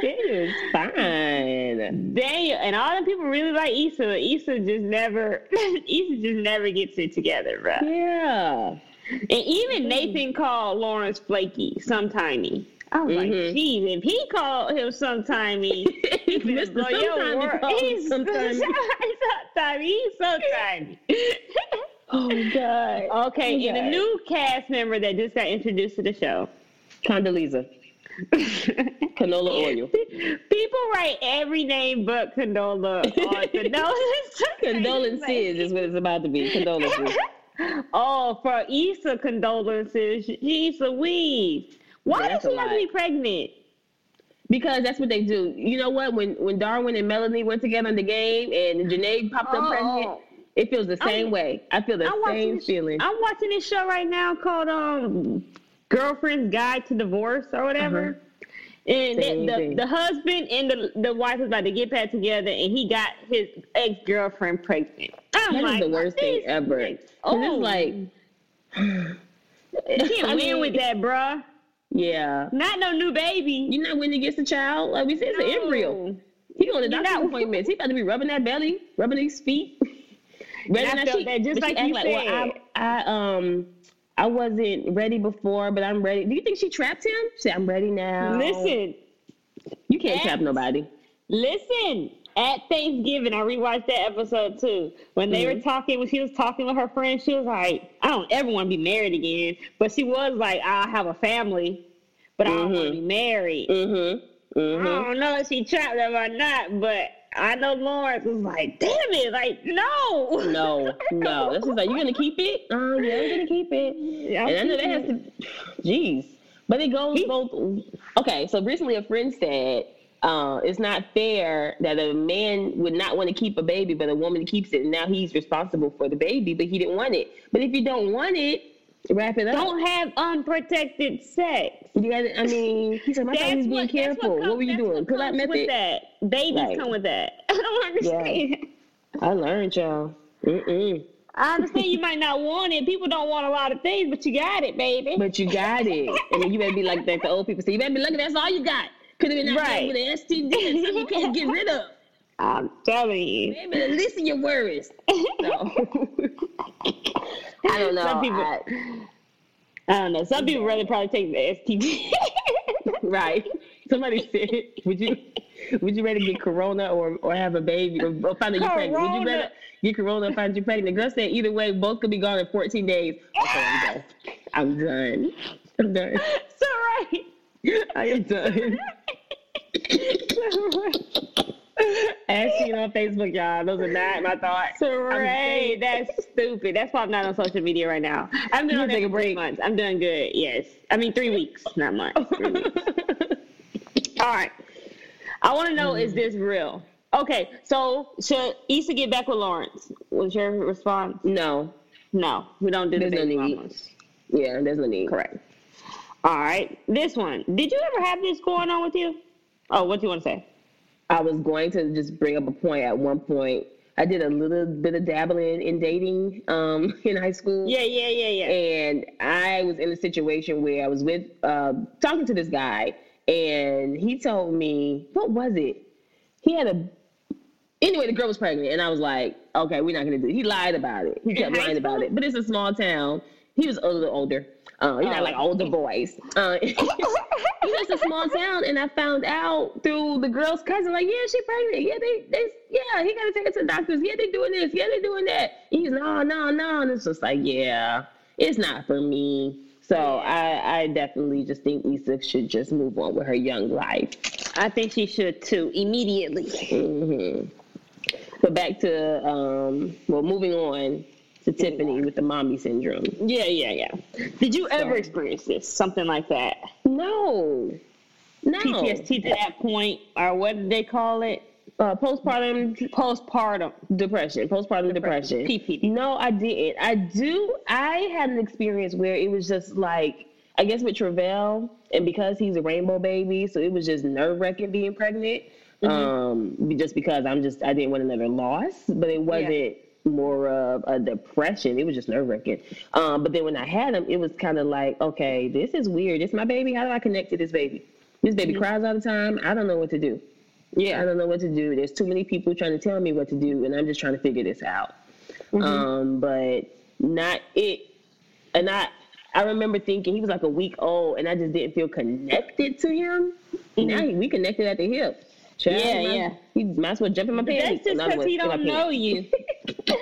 Daniel's fine. Daniel and all the people really like Issa. Issa just never, Issa just never gets it together, bro. Yeah. And even Nathan called Lawrence flaky sometimey. I was like, Mhm. geez, if he called him sometimey, he Mr. blow your Sometime world. He's sometimey. He's sometimey. Oh God. okay, and a new cast member that just got introduced to the show. Condoleezza. Canola oil. People write every name but Condola condolences. Condolences is what it's about to be. Condolences. Oh, for Issa condolences, Issa Weave. Why that's a she have to be pregnant? Because that's what they do. You know what? When when Derwin and Melanie went together in the game and Janay popped up Oh. pregnant, it feels the same I'm- way. I feel the I'm same this, feeling. I'm watching this show right now called um Girlfriend's Guide to Divorce or whatever. And Same the, the, the husband and the, the wife was about to get back together, and he got his ex girlfriend pregnant. I'm That is like, the worst thing ever. Oh, it's like, you can't I win mean, with that, bruh. Yeah. Not no new baby. You're not winning against a child. Like we said, it's an embryo. He going to doctor's not- appointments. He about to be rubbing that belly, rubbing his feet. I now felt she- that just but she like you well, I, I um I wasn't ready before, but I'm ready. Do you think she trapped him? She said, I'm ready now. Listen, you can't trap nobody. Listen, at Thanksgiving, I rewatched that episode too. When they Mhm. were talking, when she was talking with her friend, she was like, I don't ever want to be married again. But she was like, I have a family, but I don't want to be married. Mm-hmm. I Mm-hmm. don't know if she trapped them or not, but I know Lawrence was like, damn it, like, no. No, no. This is like, you're gonna keep it? Oh yeah, I'm gonna keep it. Yeah, and I know that has to. Jeez, but it goes He- both. Okay, so recently a friend said uh, it's not fair that a man would not want to keep a baby, but a woman keeps it. And now he's responsible for the baby, but he didn't want it. But if you don't want it, wrap it up. Don't have unprotected sex. You got I mean, he said, "My being that's careful. What, comes- were you doing? what out comes method." With that. Babies come with that. I don't understand. I learned, y'all. Mm-mm. I understand you might not want it. People don't want a lot of things, but you got it, baby. But you got it. And then you better be like that the old people say, you better be lucky that's all you got. Could have been out Right. there with an STD, something you can't get rid of. I'm telling you. Maybe the least of your worries. So I don't know. Some people- I- I don't know. Some people rather probably take the STD. right. Somebody said, would you would you rather get corona or, or have a baby or, or find out you're pregnant? Would you rather get corona or find you pregnant? The girl said either way, both could be gone in 14 days. Okay, I'm done. I'm done. I'm done. so right. I am done. As seen on Facebook, y'all. Those are not my thoughts. So I'm right. That's stupid. That's why I'm not on social media right now. I'm You doing take it a for break. months. I'm doing good. Yes. I mean three weeks, not months. Weeks. All right. I want to know: Is this real? Okay. So should Issa get back with Lawrence? Was your response? no. No, we don't do the There's no need. mamas. Yeah, there's no need. Correct. All right. This one. Did you ever have this going on with you? Oh, what do you want to say? I was going to just bring up a point at one point. I did a little bit of dabbling in dating um, in high school. Yeah, yeah, yeah, yeah. And I was in a situation where I was with uh, talking to this guy, and he told me, what was it? He had a anyway, the girl was pregnant, and I was like, okay, we're not gonna do. It. He lied about it. He kept lying about it. But it's a small town. He was a little older. Uh, he's Oh. not like older boys. Uh, it's a small town, and I found out through the girl's cousin, like, yeah, she pregnant. Yeah, they, they, yeah, he gotta take her to the doctors. Yeah, they doing this. Yeah, they doing that. And he's no, no, no, and it's just like, yeah, it's not for me. So I, I definitely just think Issa should just move on with her young life. I think she should too, immediately. hmm But back to um, well, moving on to Tiffany with the mommy syndrome. Yeah, yeah, yeah. Did you ever So- experience this? Something like that? No, no. PTSD to that point, or what did they call it? Uh, postpartum Postpartum. depression. Postpartum depression. PPD. No, I didn't. I do. I had an experience where it was just like I guess with Travell, and because he's a rainbow baby, so it was just nerve wracking being pregnant. Um, just because I'm just I didn't want another loss, but it wasn't more of a depression. It was just nerve wracking. Um, but then when I had him, it was kind of like, okay, this is weird. This my baby. How do I connect to this baby? This baby cries all the time. I don't know what to do. Yeah, I don't know what to do. There's too many people trying to tell me what to do, and I'm just trying to figure this out. Um, but not it. And I, I remember thinking he was like a week old, and I just didn't feel connected to him. Now he, we connected at the hip. Child, Yeah, he might- yeah. He might as well jump in my pants. That's just because he don't know you.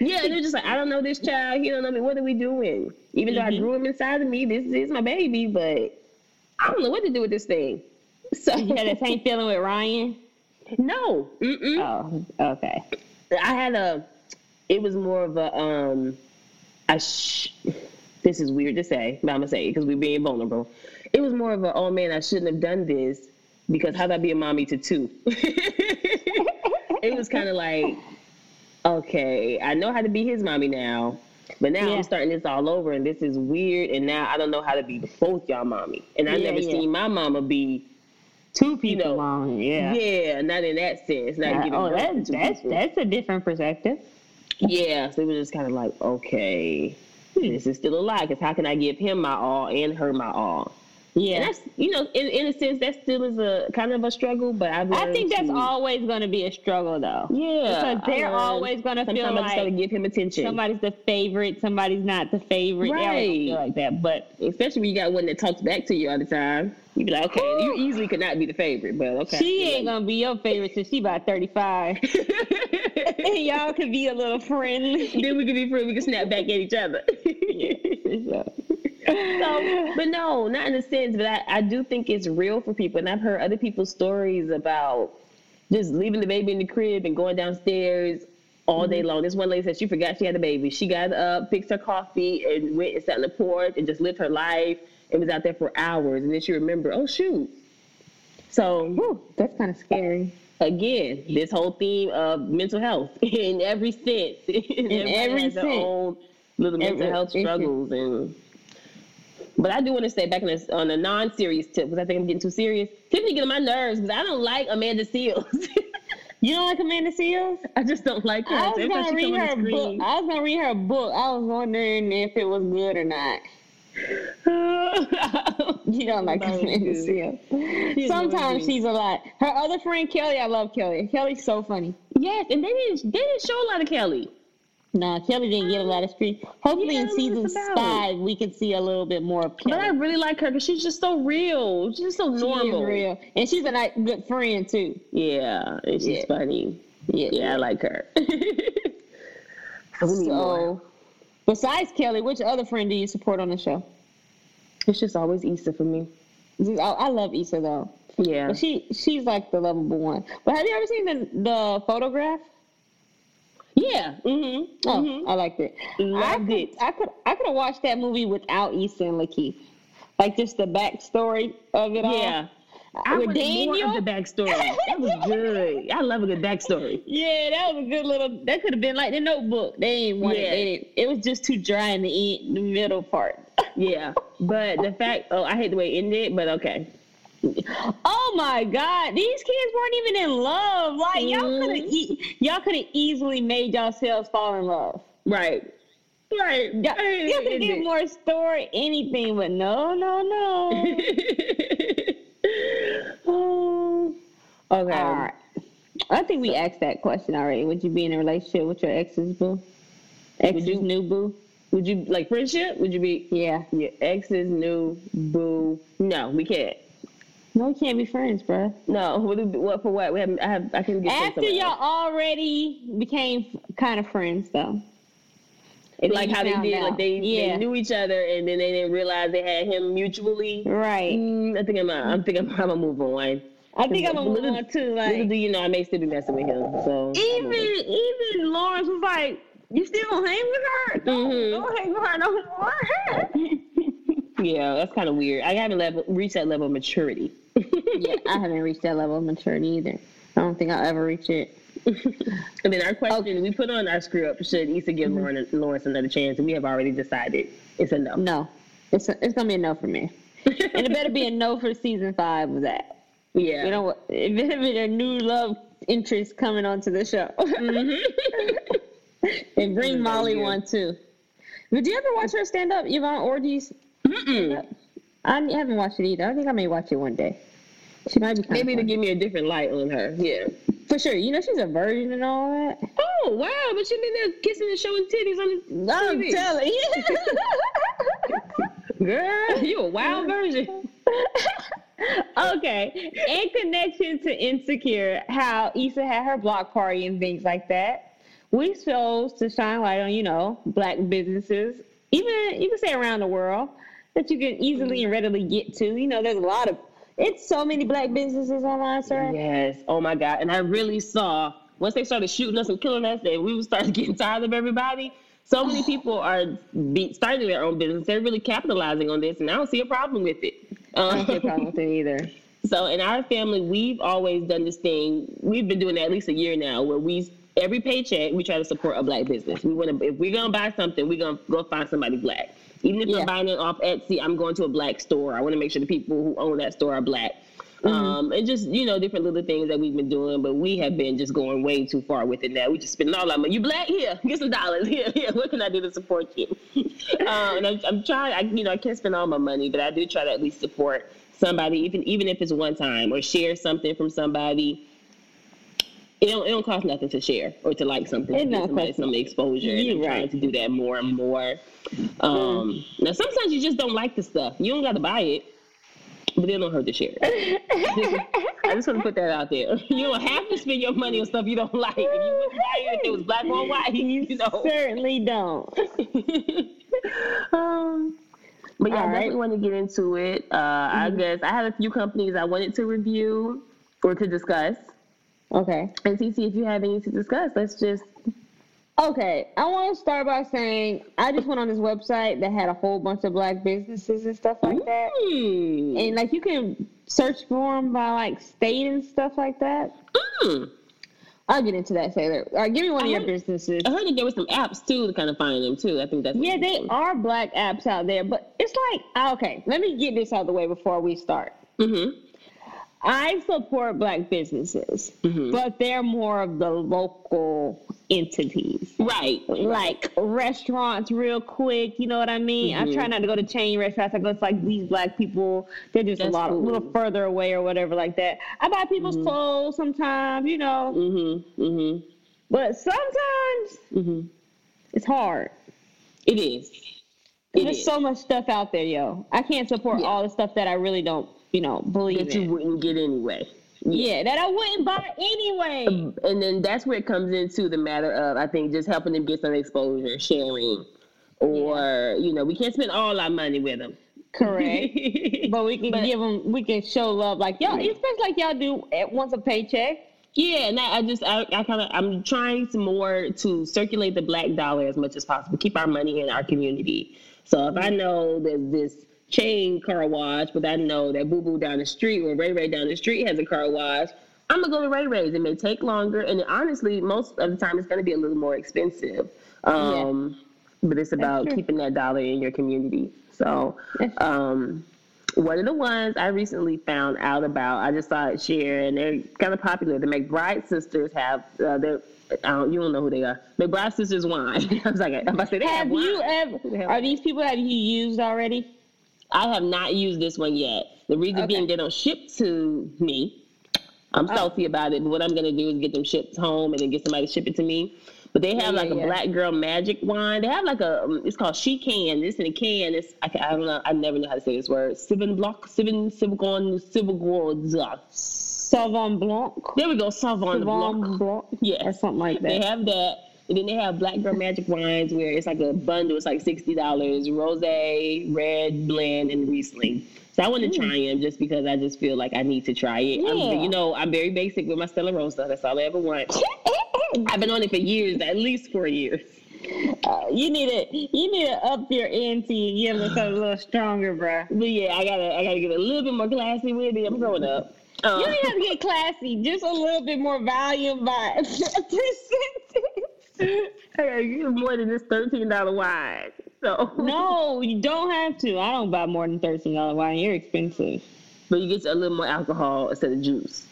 Yeah, they're just like, I don't know this child. He don't know me. What are we doing? Even though I Mhm. grew him inside of me, this is my baby, but I don't know what to do with this thing. So you had the same feeling with Ryan? no, mm-mm. Oh, okay. I had a. It was more of a um. I sh- this is weird to say, but I'm gonna say it because we're being vulnerable. It was more of a oh man, I shouldn't have done this because how would I be a mommy to two? it was kind of like, okay, I know how to be his mommy now, but now Yeah. I'm starting this all over, and this is weird, and now I don't know how to be both y'all mommy, and I Yeah, never yeah. seen my mama be. Two people people on, yeah. Yeah, not in that sense. Not Uh, oh, birth to that, two that's people. that's a different perspective. Yeah, so it was just kind of like, okay, this is still a lie because how can I give him my all and her my all? Yeah, that's, you know, in, in a sense, that still is a kind of a struggle, but I've I think that's to- always going to be a struggle, though. Yeah. because they're I always going to feel I just gotta give him attention. somebody's the favorite, somebody's not the favorite. Right. feel like that, but Especially when you got one that talks back to you all the time. You be like, okay, you easily could not be the favorite, but okay. she ain't gonna be your favorite till she about thirty five. and y'all could be a little friendly. then we could be friends. We could snap back at each other. so, but no, not in a sense. But I, I do think it's real for people, and I've heard other people's stories about just leaving the baby in the crib and going downstairs all day mm-hmm. long. This one lady said she forgot she had a baby. She got up, fixed her coffee, and went and sat on the porch and just lived her life. And was out there for hours, and then she remembered, oh shoot. So Whew, that's kind of scary. again, this whole theme of mental health in every sense. in every sense. own little mental health struggles and. But I do want to say back on a, on a non-serious tip because I think I'm getting too serious. Tiffany getting on my nerves because I don't like Amanda Seales. You don't like Amanda Seales? I just don't like her. I was Every gonna read her book. I was gonna read her book. I was wondering if it was good or not. You don't like was Amanda. Seales. Sometimes she's a lot. Her other friend Kelly, I love Kelly. Kelly's so funny. Yes, and they didn't they didn't show a lot of Kelly. Nah, Kelly didn't get a lot of screen. Hopefully Yeah, in season five we can see a little bit more of Kelly. But I really like her because she's just so real. She's just so She normal. real. And she's a nice, good friend too. Yeah, and she's Yeah. funny. Yeah. Yeah, I like her. So we need more. So besides Kelly, which other friend do you support on the show? It's just always Issa for me. I, I love Issa though. Yeah. But she she's like the lovable one. But have you ever seen the the photograph? Yeah. Mm-hmm. Oh, hmm I liked it. I Loved could, it. I could I could have watched that movie without Issa and Lakeith. Like just the backstory of it all. Yeah. I With wanted more Daniel? of the backstory. That was good. I love a good backstory. Yeah, that was a good little. That could have been like the Notebook. They ain't want Yeah. it. They didn't, it was just too dry in the end, the middle part. Yeah. But the fact, oh, I hate the way it ended, but okay. Oh my God, these kids weren't even in love. Like y'all Mhm. could have, e- y'all could have easily made yourselves fall in love. Right. Right. Y'all, y'all could given more story, anything, but no, no, no. oh. Okay. All right. I think we asked that question already. Would you be in a relationship with your ex's boo? Ex's you- new boo? Would you like friendship? Would you be Yeah. your ex's new boo? No, we can't. No, we can't be friends, bruh. No, what, what for what? We have, I have, I can get After y'all else. already became kind of friends, though. And like how they did, out. like they, yeah, they knew each other and then they didn't realize they had him mutually. right. Mm, I think I'm, I'm thinking I'm, gonna move on. I think I'm gonna move on too. Little Like do you know, I may still be messing with him. So even even Lawrence was like, "You still gonna hang with her? Don't, Mhm. don't hang with her no more." yeah, that's kind of weird. I haven't level, reached that level of maturity. Yeah, I haven't reached that level of maturity either. I don't think I'll ever reach it. and then our question okay. we put on our screw up: Should Issa give Mm-hmm. Lauren, Lawrence another chance? And we have already decided it's a no. No, it's a, it's gonna be a no for me, and it better be a no for season five of that. yeah. You know what? It better be a new love interest coming onto the show, and bring Molly one too. Did you ever watch her stand up, Yvonne Orji? Mm-mm. I haven't watched it either. I think I may watch it one day. She might be Maybe to give me a different light on her. Yeah. for sure. You know she's a virgin and all that. Oh wow! But she been there kissing and showing titties on the I'm TV. telling you. Girl, you a wild virgin. okay. In connection to Insecure, how Issa had her block party and things like that, we chose to shine light on, you know, black businesses, even you can say around the world, that you can easily and readily get to. You know, there's a lot of it's so many black businesses online, sir. Yes. Oh my God. And I really saw once they started shooting us and killing us, that we started getting tired of everybody. So many people are be, starting their own business. They're really capitalizing on this, and I don't see a problem with it. I Um, don't see a problem with it either. So in our family, we've always done this thing. We've been doing at least a year now, where we every paycheck we try to support a black business. We want to if we're gonna buy something, we're gonna go find somebody black. Even if Yeah. I'm buying it off Etsy, I'm going to a black store. I want to make sure the people who own that store are black. Um, and just you know different little things that we've been doing, but we have been just going way too far with it now. We just spending all our money. You black here, get some dollars here. Here, what can I do to support you? uh, and I, I'm trying. I, you know, I can't spend all my money, but I do try to at least support somebody, even even if it's one time, or share something from somebody. It don't, it don't cost nothing to share or to like something. It to give don't somebody cost some exposure. You're right. to do that more and more. Um, Now, sometimes you just don't like the stuff. You don't got to buy it, but it don't hurt to share it. I just want to put that out there. You don't have to spend your money on stuff you don't like. If you wouldn't buy it if it was black or white, you know. Certainly don't. um, but yeah, All I right. definitely want to get into it. Uh, I guess I had a few companies I wanted to review or to discuss. Okay. And Cece, if you have any to discuss, let's just. Okay, I want to start by saying I just went on this website that had a whole bunch of black businesses and stuff like that. Mm. And like you can search for them by like state and stuff like that. Mm. I'll get into that later. All right, give me one of I your businesses. I heard that there were some apps too to kind of find them too. I think that's Yeah, they are black apps out there, but it's like ah, okay. Let me get this out of the way before we start. Mm-hmm. I support black businesses, Mhm. but they're more of the local entities. Right. Like restaurants, real quick. You know what I mean? I Mhm. try not to go to chain restaurants. I go to like these black people. They're just a That's lot, a little further away or whatever like that. I buy people's Mhm. clothes sometimes, you know. Mm-hmm. Mm-hmm. But sometimes Mm-hmm. it's hard. It is. It There's is. so much stuff out there, yo. I can't support Yeah. all the stuff that I really don't, you know, believe that you in. wouldn't get anyway. Yeah, that I wouldn't buy anyway. Um, and then that's where it comes into the matter of I think just helping them get some exposure, sharing, or you know we can't spend all our money with them. Correct. but we can But- give them, we can show love like y'all, especially like y'all do at once a paycheck. Yeah, and I, I just I, I kind of I'm trying to more to circulate the black dollar as much as possible, keep our money in our community. So if I know there's this chain car wash, but I know that Boo Boo down the street or Ray Ray down the street has a car wash, I'm gonna go to Ray Ray's. It may take longer, and honestly, most of the time it's gonna be a little more expensive. Um, But it's about keeping that dollar in your community. So. Um, one of the ones I recently found out about, I just saw it share, and they're kind of popular. The McBride sisters have, uh, they're, I don't, you don't know who they are. McBride sisters wine. I was like, I'm about to say they have, Have you ever? Are these people have you used already? I have not used this one yet. The reason Okay. being they don't ship to me. I'm Oh. salty about it, but what I'm gonna do is get them shipped home and then get somebody to ship it to me. But they have Yeah, like yeah, a yeah. black girl magic wine. They have like a um, it's called She Can. This in a can. It's I, ca- I don't know. I never know how to say this word. Seven block, seven Sivgon, Sivgon. Sauvon Blanc. There we go. Savon Blanc. Blanc. Or something like that. They have that. And then they have Black Girl Magic wines where it's like a bundle. It's like sixty dollars. Rose, red, blend, and Riesling. So I want to try them just because I just feel like I need to try it. I'm- you know, I'm very basic with my Stella Rosa. That's all I ever want. I've been on it for years, at least four years. Uh, you need to you need to up your ante and give something a little stronger, bro. But yeah, I gotta, I gotta get a little bit more classy with it. I'm growing up. Uh, You don't have to get classy, just a little bit more volume by percentage. I gotta more than this thirteen dollar wine. So No, you don't have to. I don't buy more than thirteen dollar wine. You're expensive. but you get a little more alcohol instead of juice.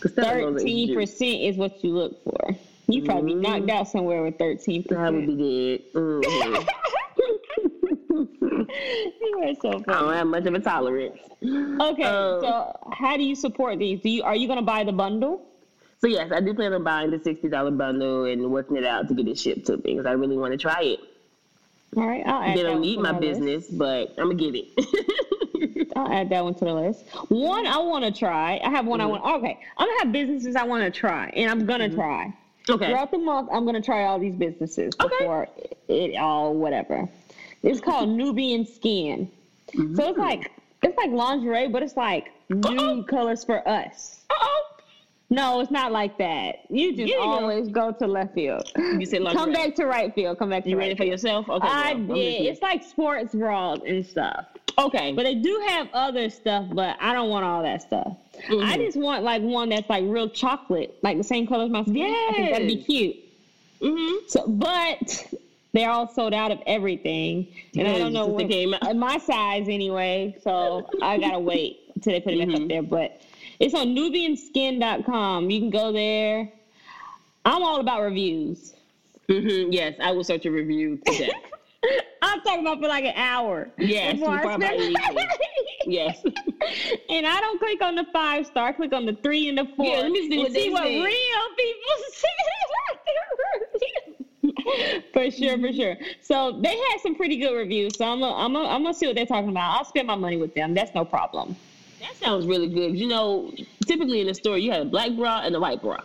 'Cause Stella Rosa is Thirteen percent is what you look for. You probably Mhm. knocked out somewhere with thirteen That would be good. Mhm. You are so I don't have much of a tolerance. Okay, Um, so how do you support these? Do you are you gonna buy the bundle? So yes, I do plan on buying the sixty dollar bundle and working it out to get it shipped to me because I really want to try it. All right, I'll add They don't need my list. business, but I'm gonna get it. I'll add that one to the list. One I want to try. I have one I Mhm. want. Okay, I'm gonna have businesses I want to try, and I'm gonna Mhm. try. okay. Throughout the month, I'm gonna try all these businesses Okay. before it all whatever. It's called Nubian Skin. So it's like it's like lingerie, but it's like nude colors for us. oh. No, it's not like that. You just Yeah. always go to left field. You said. Come back to right field. Come back to You right ready for yourself? Okay. I I'm did. It's like sports bras and stuff. okay. But they do have other stuff, but I don't want all that stuff. I Mhm. just want like one that's like real chocolate, like the same color as my skin. I think that'd be cute. mm-hmm. So, but they're all sold out of everything, and I don't know when, my size anyway. So I gotta wait until they put it back Mhm. up there. But it's on NubianSkin.com. You can go there. I'm all about reviews. Mm-hmm. Yes, I will search a review today. I'm talking about for like an hour. Yes, before I before I buy spend- anything. yes. and I don't click on the five star. I click on the three and the four. Yeah, let me see what see what real people say. for sure, for sure. So they had some pretty good reviews. So I'm gonna, I'm gonna, I'm gonna see what they're talking about. I'll spend my money with them. That's no problem. That sounds really good. You know, typically in the store, you have a black bra and a white bra.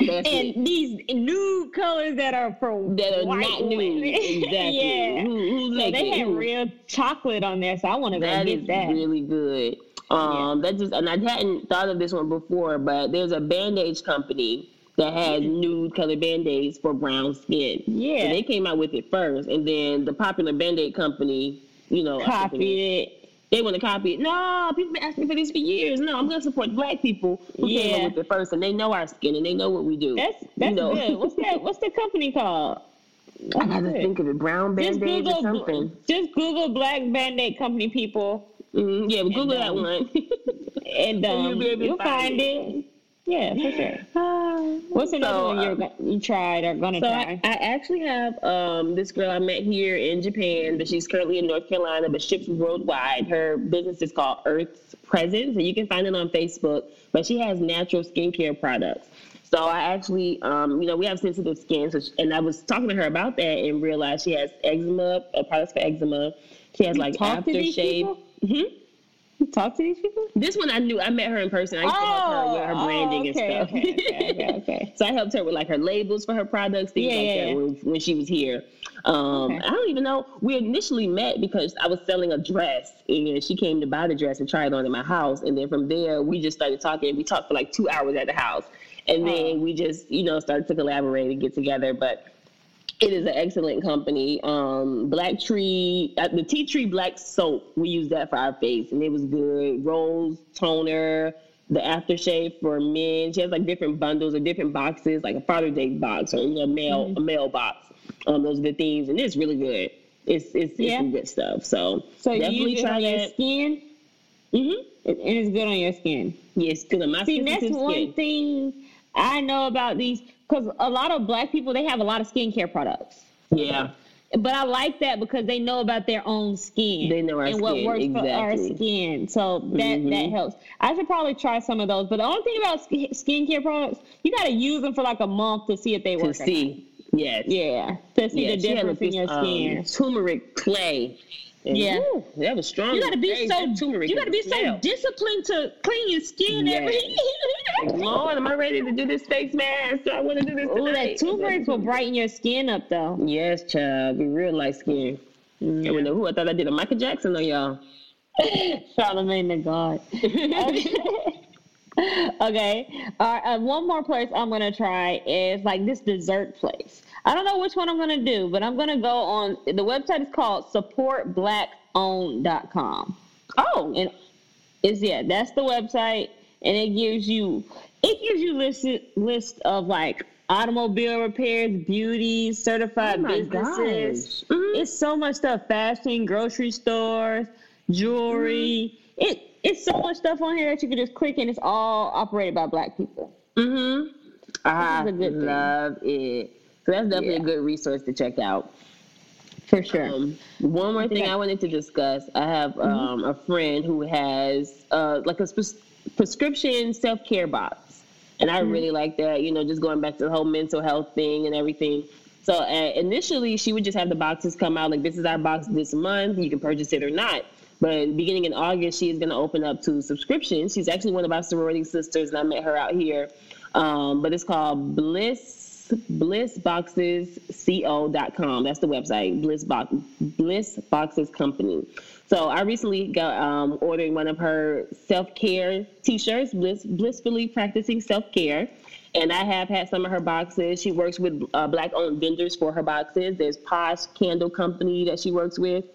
That's it. And these nude colors that are for That are white not nude. women. Exactly. yeah. Who, who's So they had real chocolate on there, so I want to go That get is that. really good. Um, that just and I hadn't thought of this one before, but there's a bandage company that has nude colored band-aids for brown skin. Yeah. So they came out with it first, and then the popular band-aid company, you know, Copied it. They want to copy it. No, people been asking for this for years. No, I'm gonna support black people who came Yeah. up with it first, and they know our skin and they know what we do. That's that's you know. good. What's that? What's the company called? I gotta think of it. Brown Just band-aids or something. just Google Black Band-Aid Company people. Mm, yeah, Google that um, one. and um, you'll be able to you'll find find it. Yeah, for sure. What's another So, one uh, you're, go- you tried or gonna So try? I, I actually have um, this girl I met here in Japan, but she's currently in North Carolina, but ships worldwide. Her business is called Earth's Presence, and you can find it on Facebook. But she has natural skincare products. So I actually, um, you know, we have sensitive skin, so she, and I was talking to her about that and realized she has eczema, uh, products for eczema. She has like to these aftershave. people? talk to these people? This one I knew. I met her in person. I used to help her with her Oh, branding okay, and stuff. okay, okay, okay, okay. so I helped her with like her labels for her products, things Yeah, like yeah, that yeah. when, when she was here. Um, Okay. I don't even know. We initially met because I was selling a dress, and she came to buy the dress and try it on in my house. And then from there, we just started talking. We talked for like two hours at the house, and then Oh. we just you know started to collaborate and get together. But it is an excellent company. Um, Black Tree, uh, the Tea Tree Black Soap, we use that for our face, and it was good. Rose toner, the aftershave for men. She has like different bundles or different boxes, like a Father's Day box or you know, a mail Mm-hmm. a mail box. Um, those are the themes, and it's really good. It's it's, it's Yeah. some good stuff. So, So you definitely it try your that. skin, Mm-hmm. and it's good on your skin. Yes, good on my skin. See, that's one skin. thing I know about these because a lot of black people they have a lot of skincare products. Yeah, But I like that because they know about their own skin. They know our and what skin, works for our skin. So that that Mhm. helps. I should probably try some of those. But the only thing about sk- skincare products, you got to use them for like a month to see if they to work. or not. see. Yes. Yeah, to see Yeah, the difference in your um, skin. turmeric clay. And, Yeah. woo, that was strong. you got to be Hey, so you got to be is so disciplined to clean your skin every. Lord, am I ready to do this face mask? I want to do this Oh, that turmeric will brighten your skin up though. Yes, child. Be real light skin. I wouldn't who I thought I did a Michael Jackson on y'all. Charlemagne the God. okay. All right, uh, one more place I'm gonna try is like this dessert place. I don't know which one I'm gonna do, but I'm gonna go on the website is called supportblackowned.com. oh, And it's yeah, that's the website, and it gives you it gives you list list of like automobile repairs, beauty, certified Oh businesses. Mhm. It's so much stuff: fashion, grocery stores, jewelry. It it's so much stuff on here that you can just click, and it's all operated by black people. mm-hmm. I good thing. love it. So that's definitely Yeah. a good resource to check out. For sure. Um, one more thing I- I wanted to discuss. I have um, a friend who has uh, like a pres- prescription self care box, and I really like that. You know, just going back to the whole mental health thing and everything. So uh, initially, she would just have the boxes come out like this is our box this month. You can purchase it or not. But beginning in August, she is going to open up to subscriptions. She's actually one of our sorority sisters, and I met her out here. Um, but it's called Bliss blissboxesco.com. That's the website, Bliss, Box, Bliss Boxes Company. So I recently got um, ordered one of her self care T-shirts, Bliss, blissfully practicing self care. And I have had some of her boxes. She works with uh, black-owned vendors for her boxes. There's Posh Candle Company that she works with.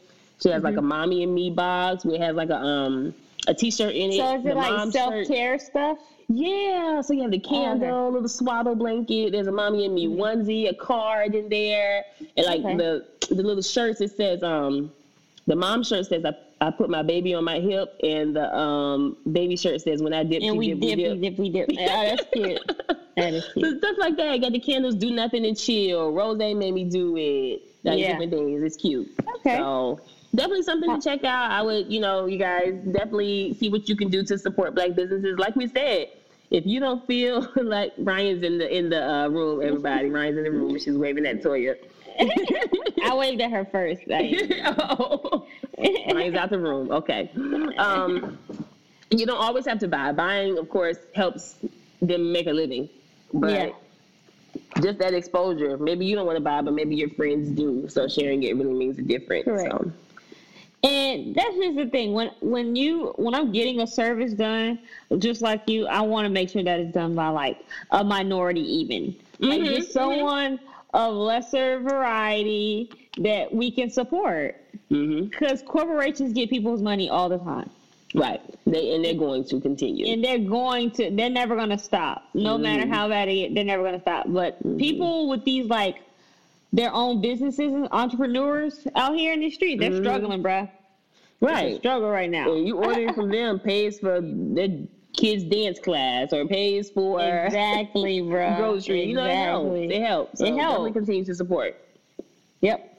She has like a mommy and me box. We have like a um a T-shirt in it. So is it like self care stuff? Yeah, so you have the candle, little swaddle blanket. There's a mommy and me onesie, a card in there, and like Okay. the the little shirts. It says um, the mom shirt says I, I put my baby on my hip, and the um baby shirt says when I dip, And we dip, dip, we we dip, we dip. Yeah, that's cute. That is cute. So stuff like that. Got the candles, do nothing and chill. Rose made me do it. Like Yeah. different things. It's cute. Okay. So definitely something to check out. I would, you know, you guys definitely see what you can do to support black businesses. Like we said, if you don't feel like Ryan's in the in the uh, room, everybody, Ryan's in the room. She's waving at Toya. I waved at her first. Oh, Ryan's out the room. Okay. Um, you don't always have to buy. Buying, of course, helps them make a living, but. Yeah. Just that exposure. Maybe you don't want to buy, but maybe your friends do. So sharing it really means a difference. Correct. So. And that's just the thing. When when you when I'm getting a service done, just like you, I want to make sure that it's done by like a minority even. Like Mhm, just mm-hmm. someone of lesser variety that we can support. Mm-hmm. Because corporations get people's money all the time. Right. They and they're going to continue. And they're going to they're never gonna stop. No matter mm-hmm. how bad it they're never gonna stop. But people with these like their own businesses and entrepreneurs out here in the street, they're struggling, bruh. Right. struggle right now. And you ordering from them pays for the kids' dance class or pays for Exactly, bro. grocery. You know, it helps. Exactly. It helps. So It helps. Definitely continue to support. Yep.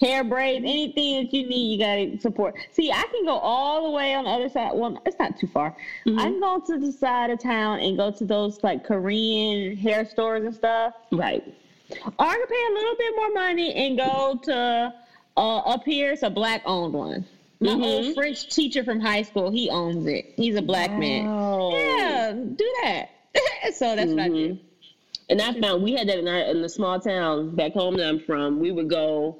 Hair braids, anything that you need, you gotta support. See, I can go all the way on the other side. Well, it's not too far. Mm-hmm. I can go to the side of town and go to those like Korean hair stores and stuff. Right. Or I can pay a little bit more money and go to uh, up here. It's a black owned one. My Mhm. old French teacher from high school, he owns it. He's a black man. Yeah, do that. so that's what I do. Mhm. And I found we had that in our in the small town back home that I'm from. We would go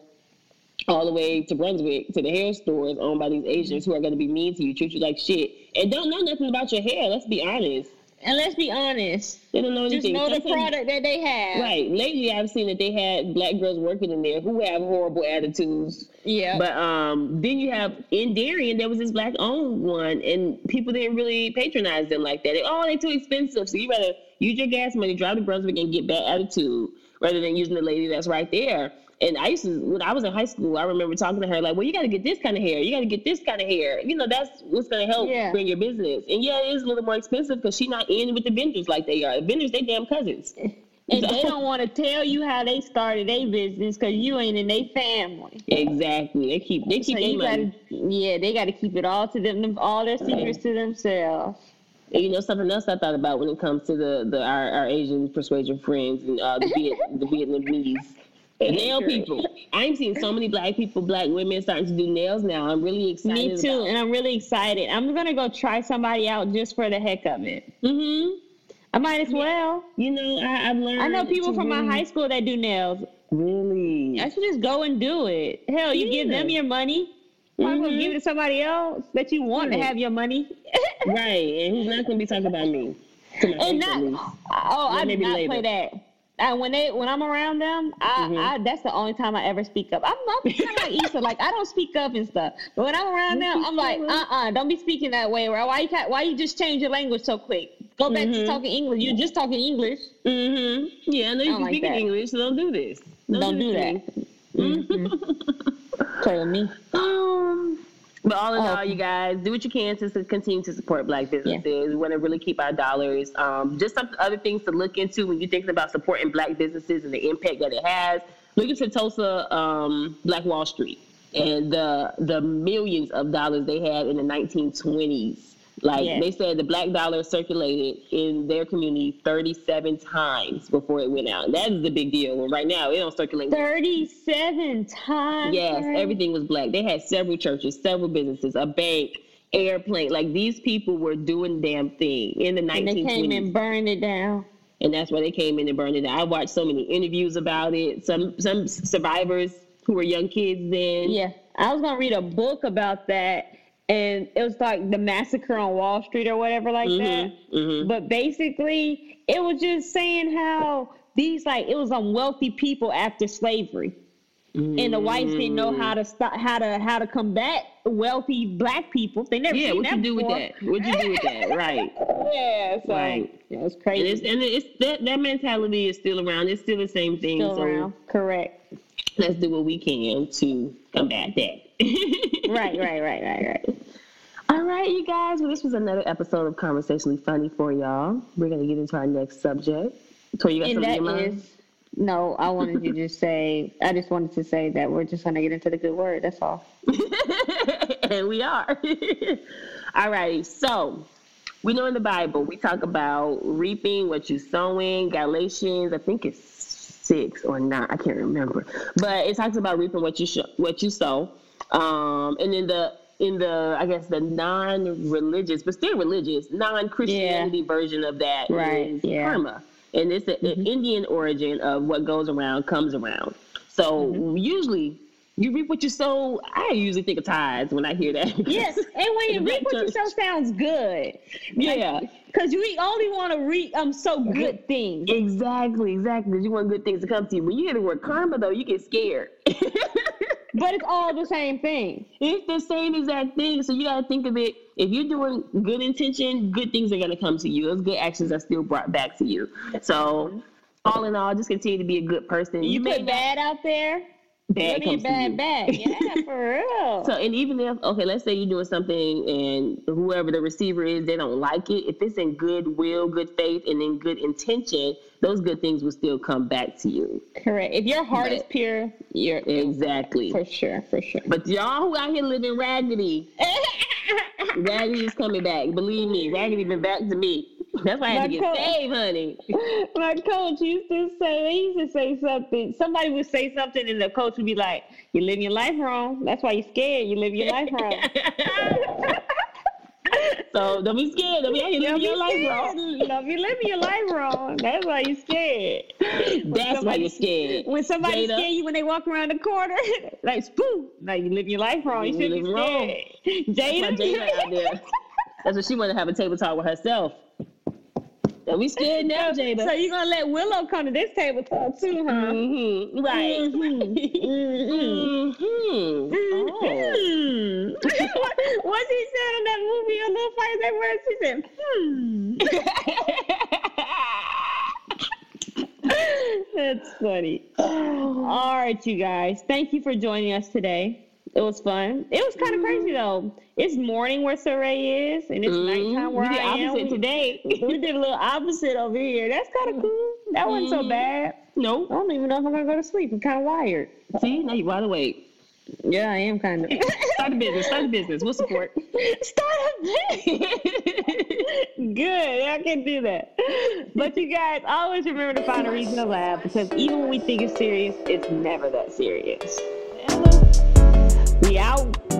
all the way to Brunswick to the hair stores owned by these Asians who are going to be mean to you, treat you like shit, and don't know nothing about your hair. Let's be honest. And let's be honest, They don't know anything. just know the product that they have. Right. Lately, I've seen that they had black girls working in there who have horrible attitudes. Yeah. But um, then you have in Darien, there was this black owned one, and people didn't really patronize them like that. They, oh, they're too expensive. So you better use your gas money, drive to Brunswick, and get bad attitude rather than using the lady that's right there. And I used to, when I was in high school, I remember talking to her like, "Well, you got to get this kind of hair. You got to get this kind of hair. You know, that's what's going to help Yeah. bring your business." And yeah, it is a little more expensive because she's not in with the vendors like they are. The vendors, they damn cousins. and they don't want to tell you how they started their business because you ain't in their family. Exactly. They keep they So keep their money. gotta, yeah, they got to keep it all to them, all their secrets to themselves. And you know something else I thought about when it comes to the, the our, our Asian persuasion friends and uh, the Viet, the Vietnamese. Nail people. I'm seeing so many black people, black women starting to do nails now. I'm really excited. Me too, About. and I'm really excited. I'm gonna go try somebody out just for the heck of it. Mm-hmm. I might as well. You know, I, I've learned. I know people from my high school that do nails. Really. I should just go and do it. Hell, you give them your money. Why mm Mhm. give it to somebody else that you want to have your money? right, and he's not going to be talking about me. And not oh, I maybe not later. play that. And when they when I'm around them, I, Mhm. I that's the only time I ever speak up. I'm, I'm kind of like Issa, like I don't speak up and stuff. But when I'm around them, I'm like, uh, uh-uh, don't be speaking that way. Or why you ca- why you just change your language so quick? Go back to Mhm. talking English. You're just talking English. Mm-hmm. Yeah, I know you I can like speak in. English, so don't do this. Don't do this to that. Play with me. Um, but all in Oh. all, you guys do what you can to, continue to support Black businesses. We want to really keep our dollars. Um, just some other things to look into when you're thinking about supporting Black businesses and the impact that it has. Look into Tulsa um, Black Wall Street and the the millions of dollars they had in the 1920s. Like they said, the black dollar circulated in their community 37 times before it went out. That is a big deal. And right now, it don't circulate. Thirty-seven times. Yes, everything was black. They had several churches, several businesses, a bank, airplane. Like these people were doing damn thing in the And they came and burned it down. and that's why they came in and burned it down. I watched so many interviews about it. Some some survivors who were young kids then. Yeah, I was gonna read a book about that, and it was like the massacre on Wall Street or whatever like that. hmm hmm But basically, it was just saying how these like it was on wealthy people after slavery, and the whites didn't know how to stop how to how to combat wealthy black people. They never Yeah, what that you do with that? What you do with that? Right. Yeah, so Right. it was And crazy. it's and it's that that mentality is still around. It's still the same thing. Still so around, correct? let's do what we can to combat that. Right, right, right, right, right. All right, you guys. Well, this was another episode of Conversationally Funny for y'all. We're gonna get into our next subject. Tori, you got and something in that is no i wanted to just say i just wanted to say that we're just going to get into the good word that's all and we are. All right, so we know in the Bible we talk about reaping what you sowing. Galatians, I think it's six or nine, I can't remember, but it talks about reaping what you sh- what you sow. Um, and in the in the I guess the non-religious, but still religious, non-Christianity version of that is Right, yeah. Mm-hmm. karma, and it's the the Indian origin of what goes around comes around. So Mm-hmm. usually you reap what you sow. I usually think of tithes when I hear that. yes and when you reap what you sow sounds good Yeah. because you only want to reap um so good things Exactly, exactly. You want good things to come to you. When you hear the word karma, though, you get scared. but it's all the same thing it's the same exact thing. So you got to think of it. If you're doing good intention, good things are going to come to you. Those good actions are still brought back to you. So, all in all, just continue to be a good person. you may put bad out there bad comes bad back. Yeah, for real. So, and even if, okay, let's say you're doing something and whoever the receiver is, they don't like it. If it's in good will, good faith, and in good intention, those good things will still come back to you. Correct. If your heart is pure, you're Exactly. for sure, for sure. But y'all who out here living raggedy, raggedy is coming back. Believe me, raggedy been back to me. That's why I had to My get co- saved, honey. My coach used to say, they used to say something. Somebody would say something, and the coach would be like, "You're living your life wrong. That's why you're scared. You live your life wrong." so don't be scared. Don't be out here living your life wrong. Don't be living your life wrong. That's why you're scared. That's why you're scared. When somebody Jada. scare you when they walk around the corner, like spoon, like you living your life wrong. You You should be live wrong. scared. That's why Jada, Jada out there. That's what she wanted to have a table talk with herself. Don't be scared now, Jada. So you're gonna let Willow come to this table talk too, huh? Mm-hmm. Right. Mhm. Mm-hmm. Oh. What she said in that movie, a little fight that word, she said, hmm. That's funny. All right, you guys. Thank you for joining us today. It was fun. It was kind of mm-hmm. crazy though. It's morning where Saray is, and it's nighttime mm-hmm. where we I am. We- today. we did a little opposite over here. That's kind of mm-hmm. cool. That wasn't so Mhm. bad. I Nope. don't even know if I'm gonna go to sleep. I'm kind of wired. See, now you wide awake. Yeah, I am kind of. Start a business. Start a business. We'll support. Start a business. Good, I can do that. But you guys always remember to find a reason to laugh because even when we think it's serious, it's never that serious. We out.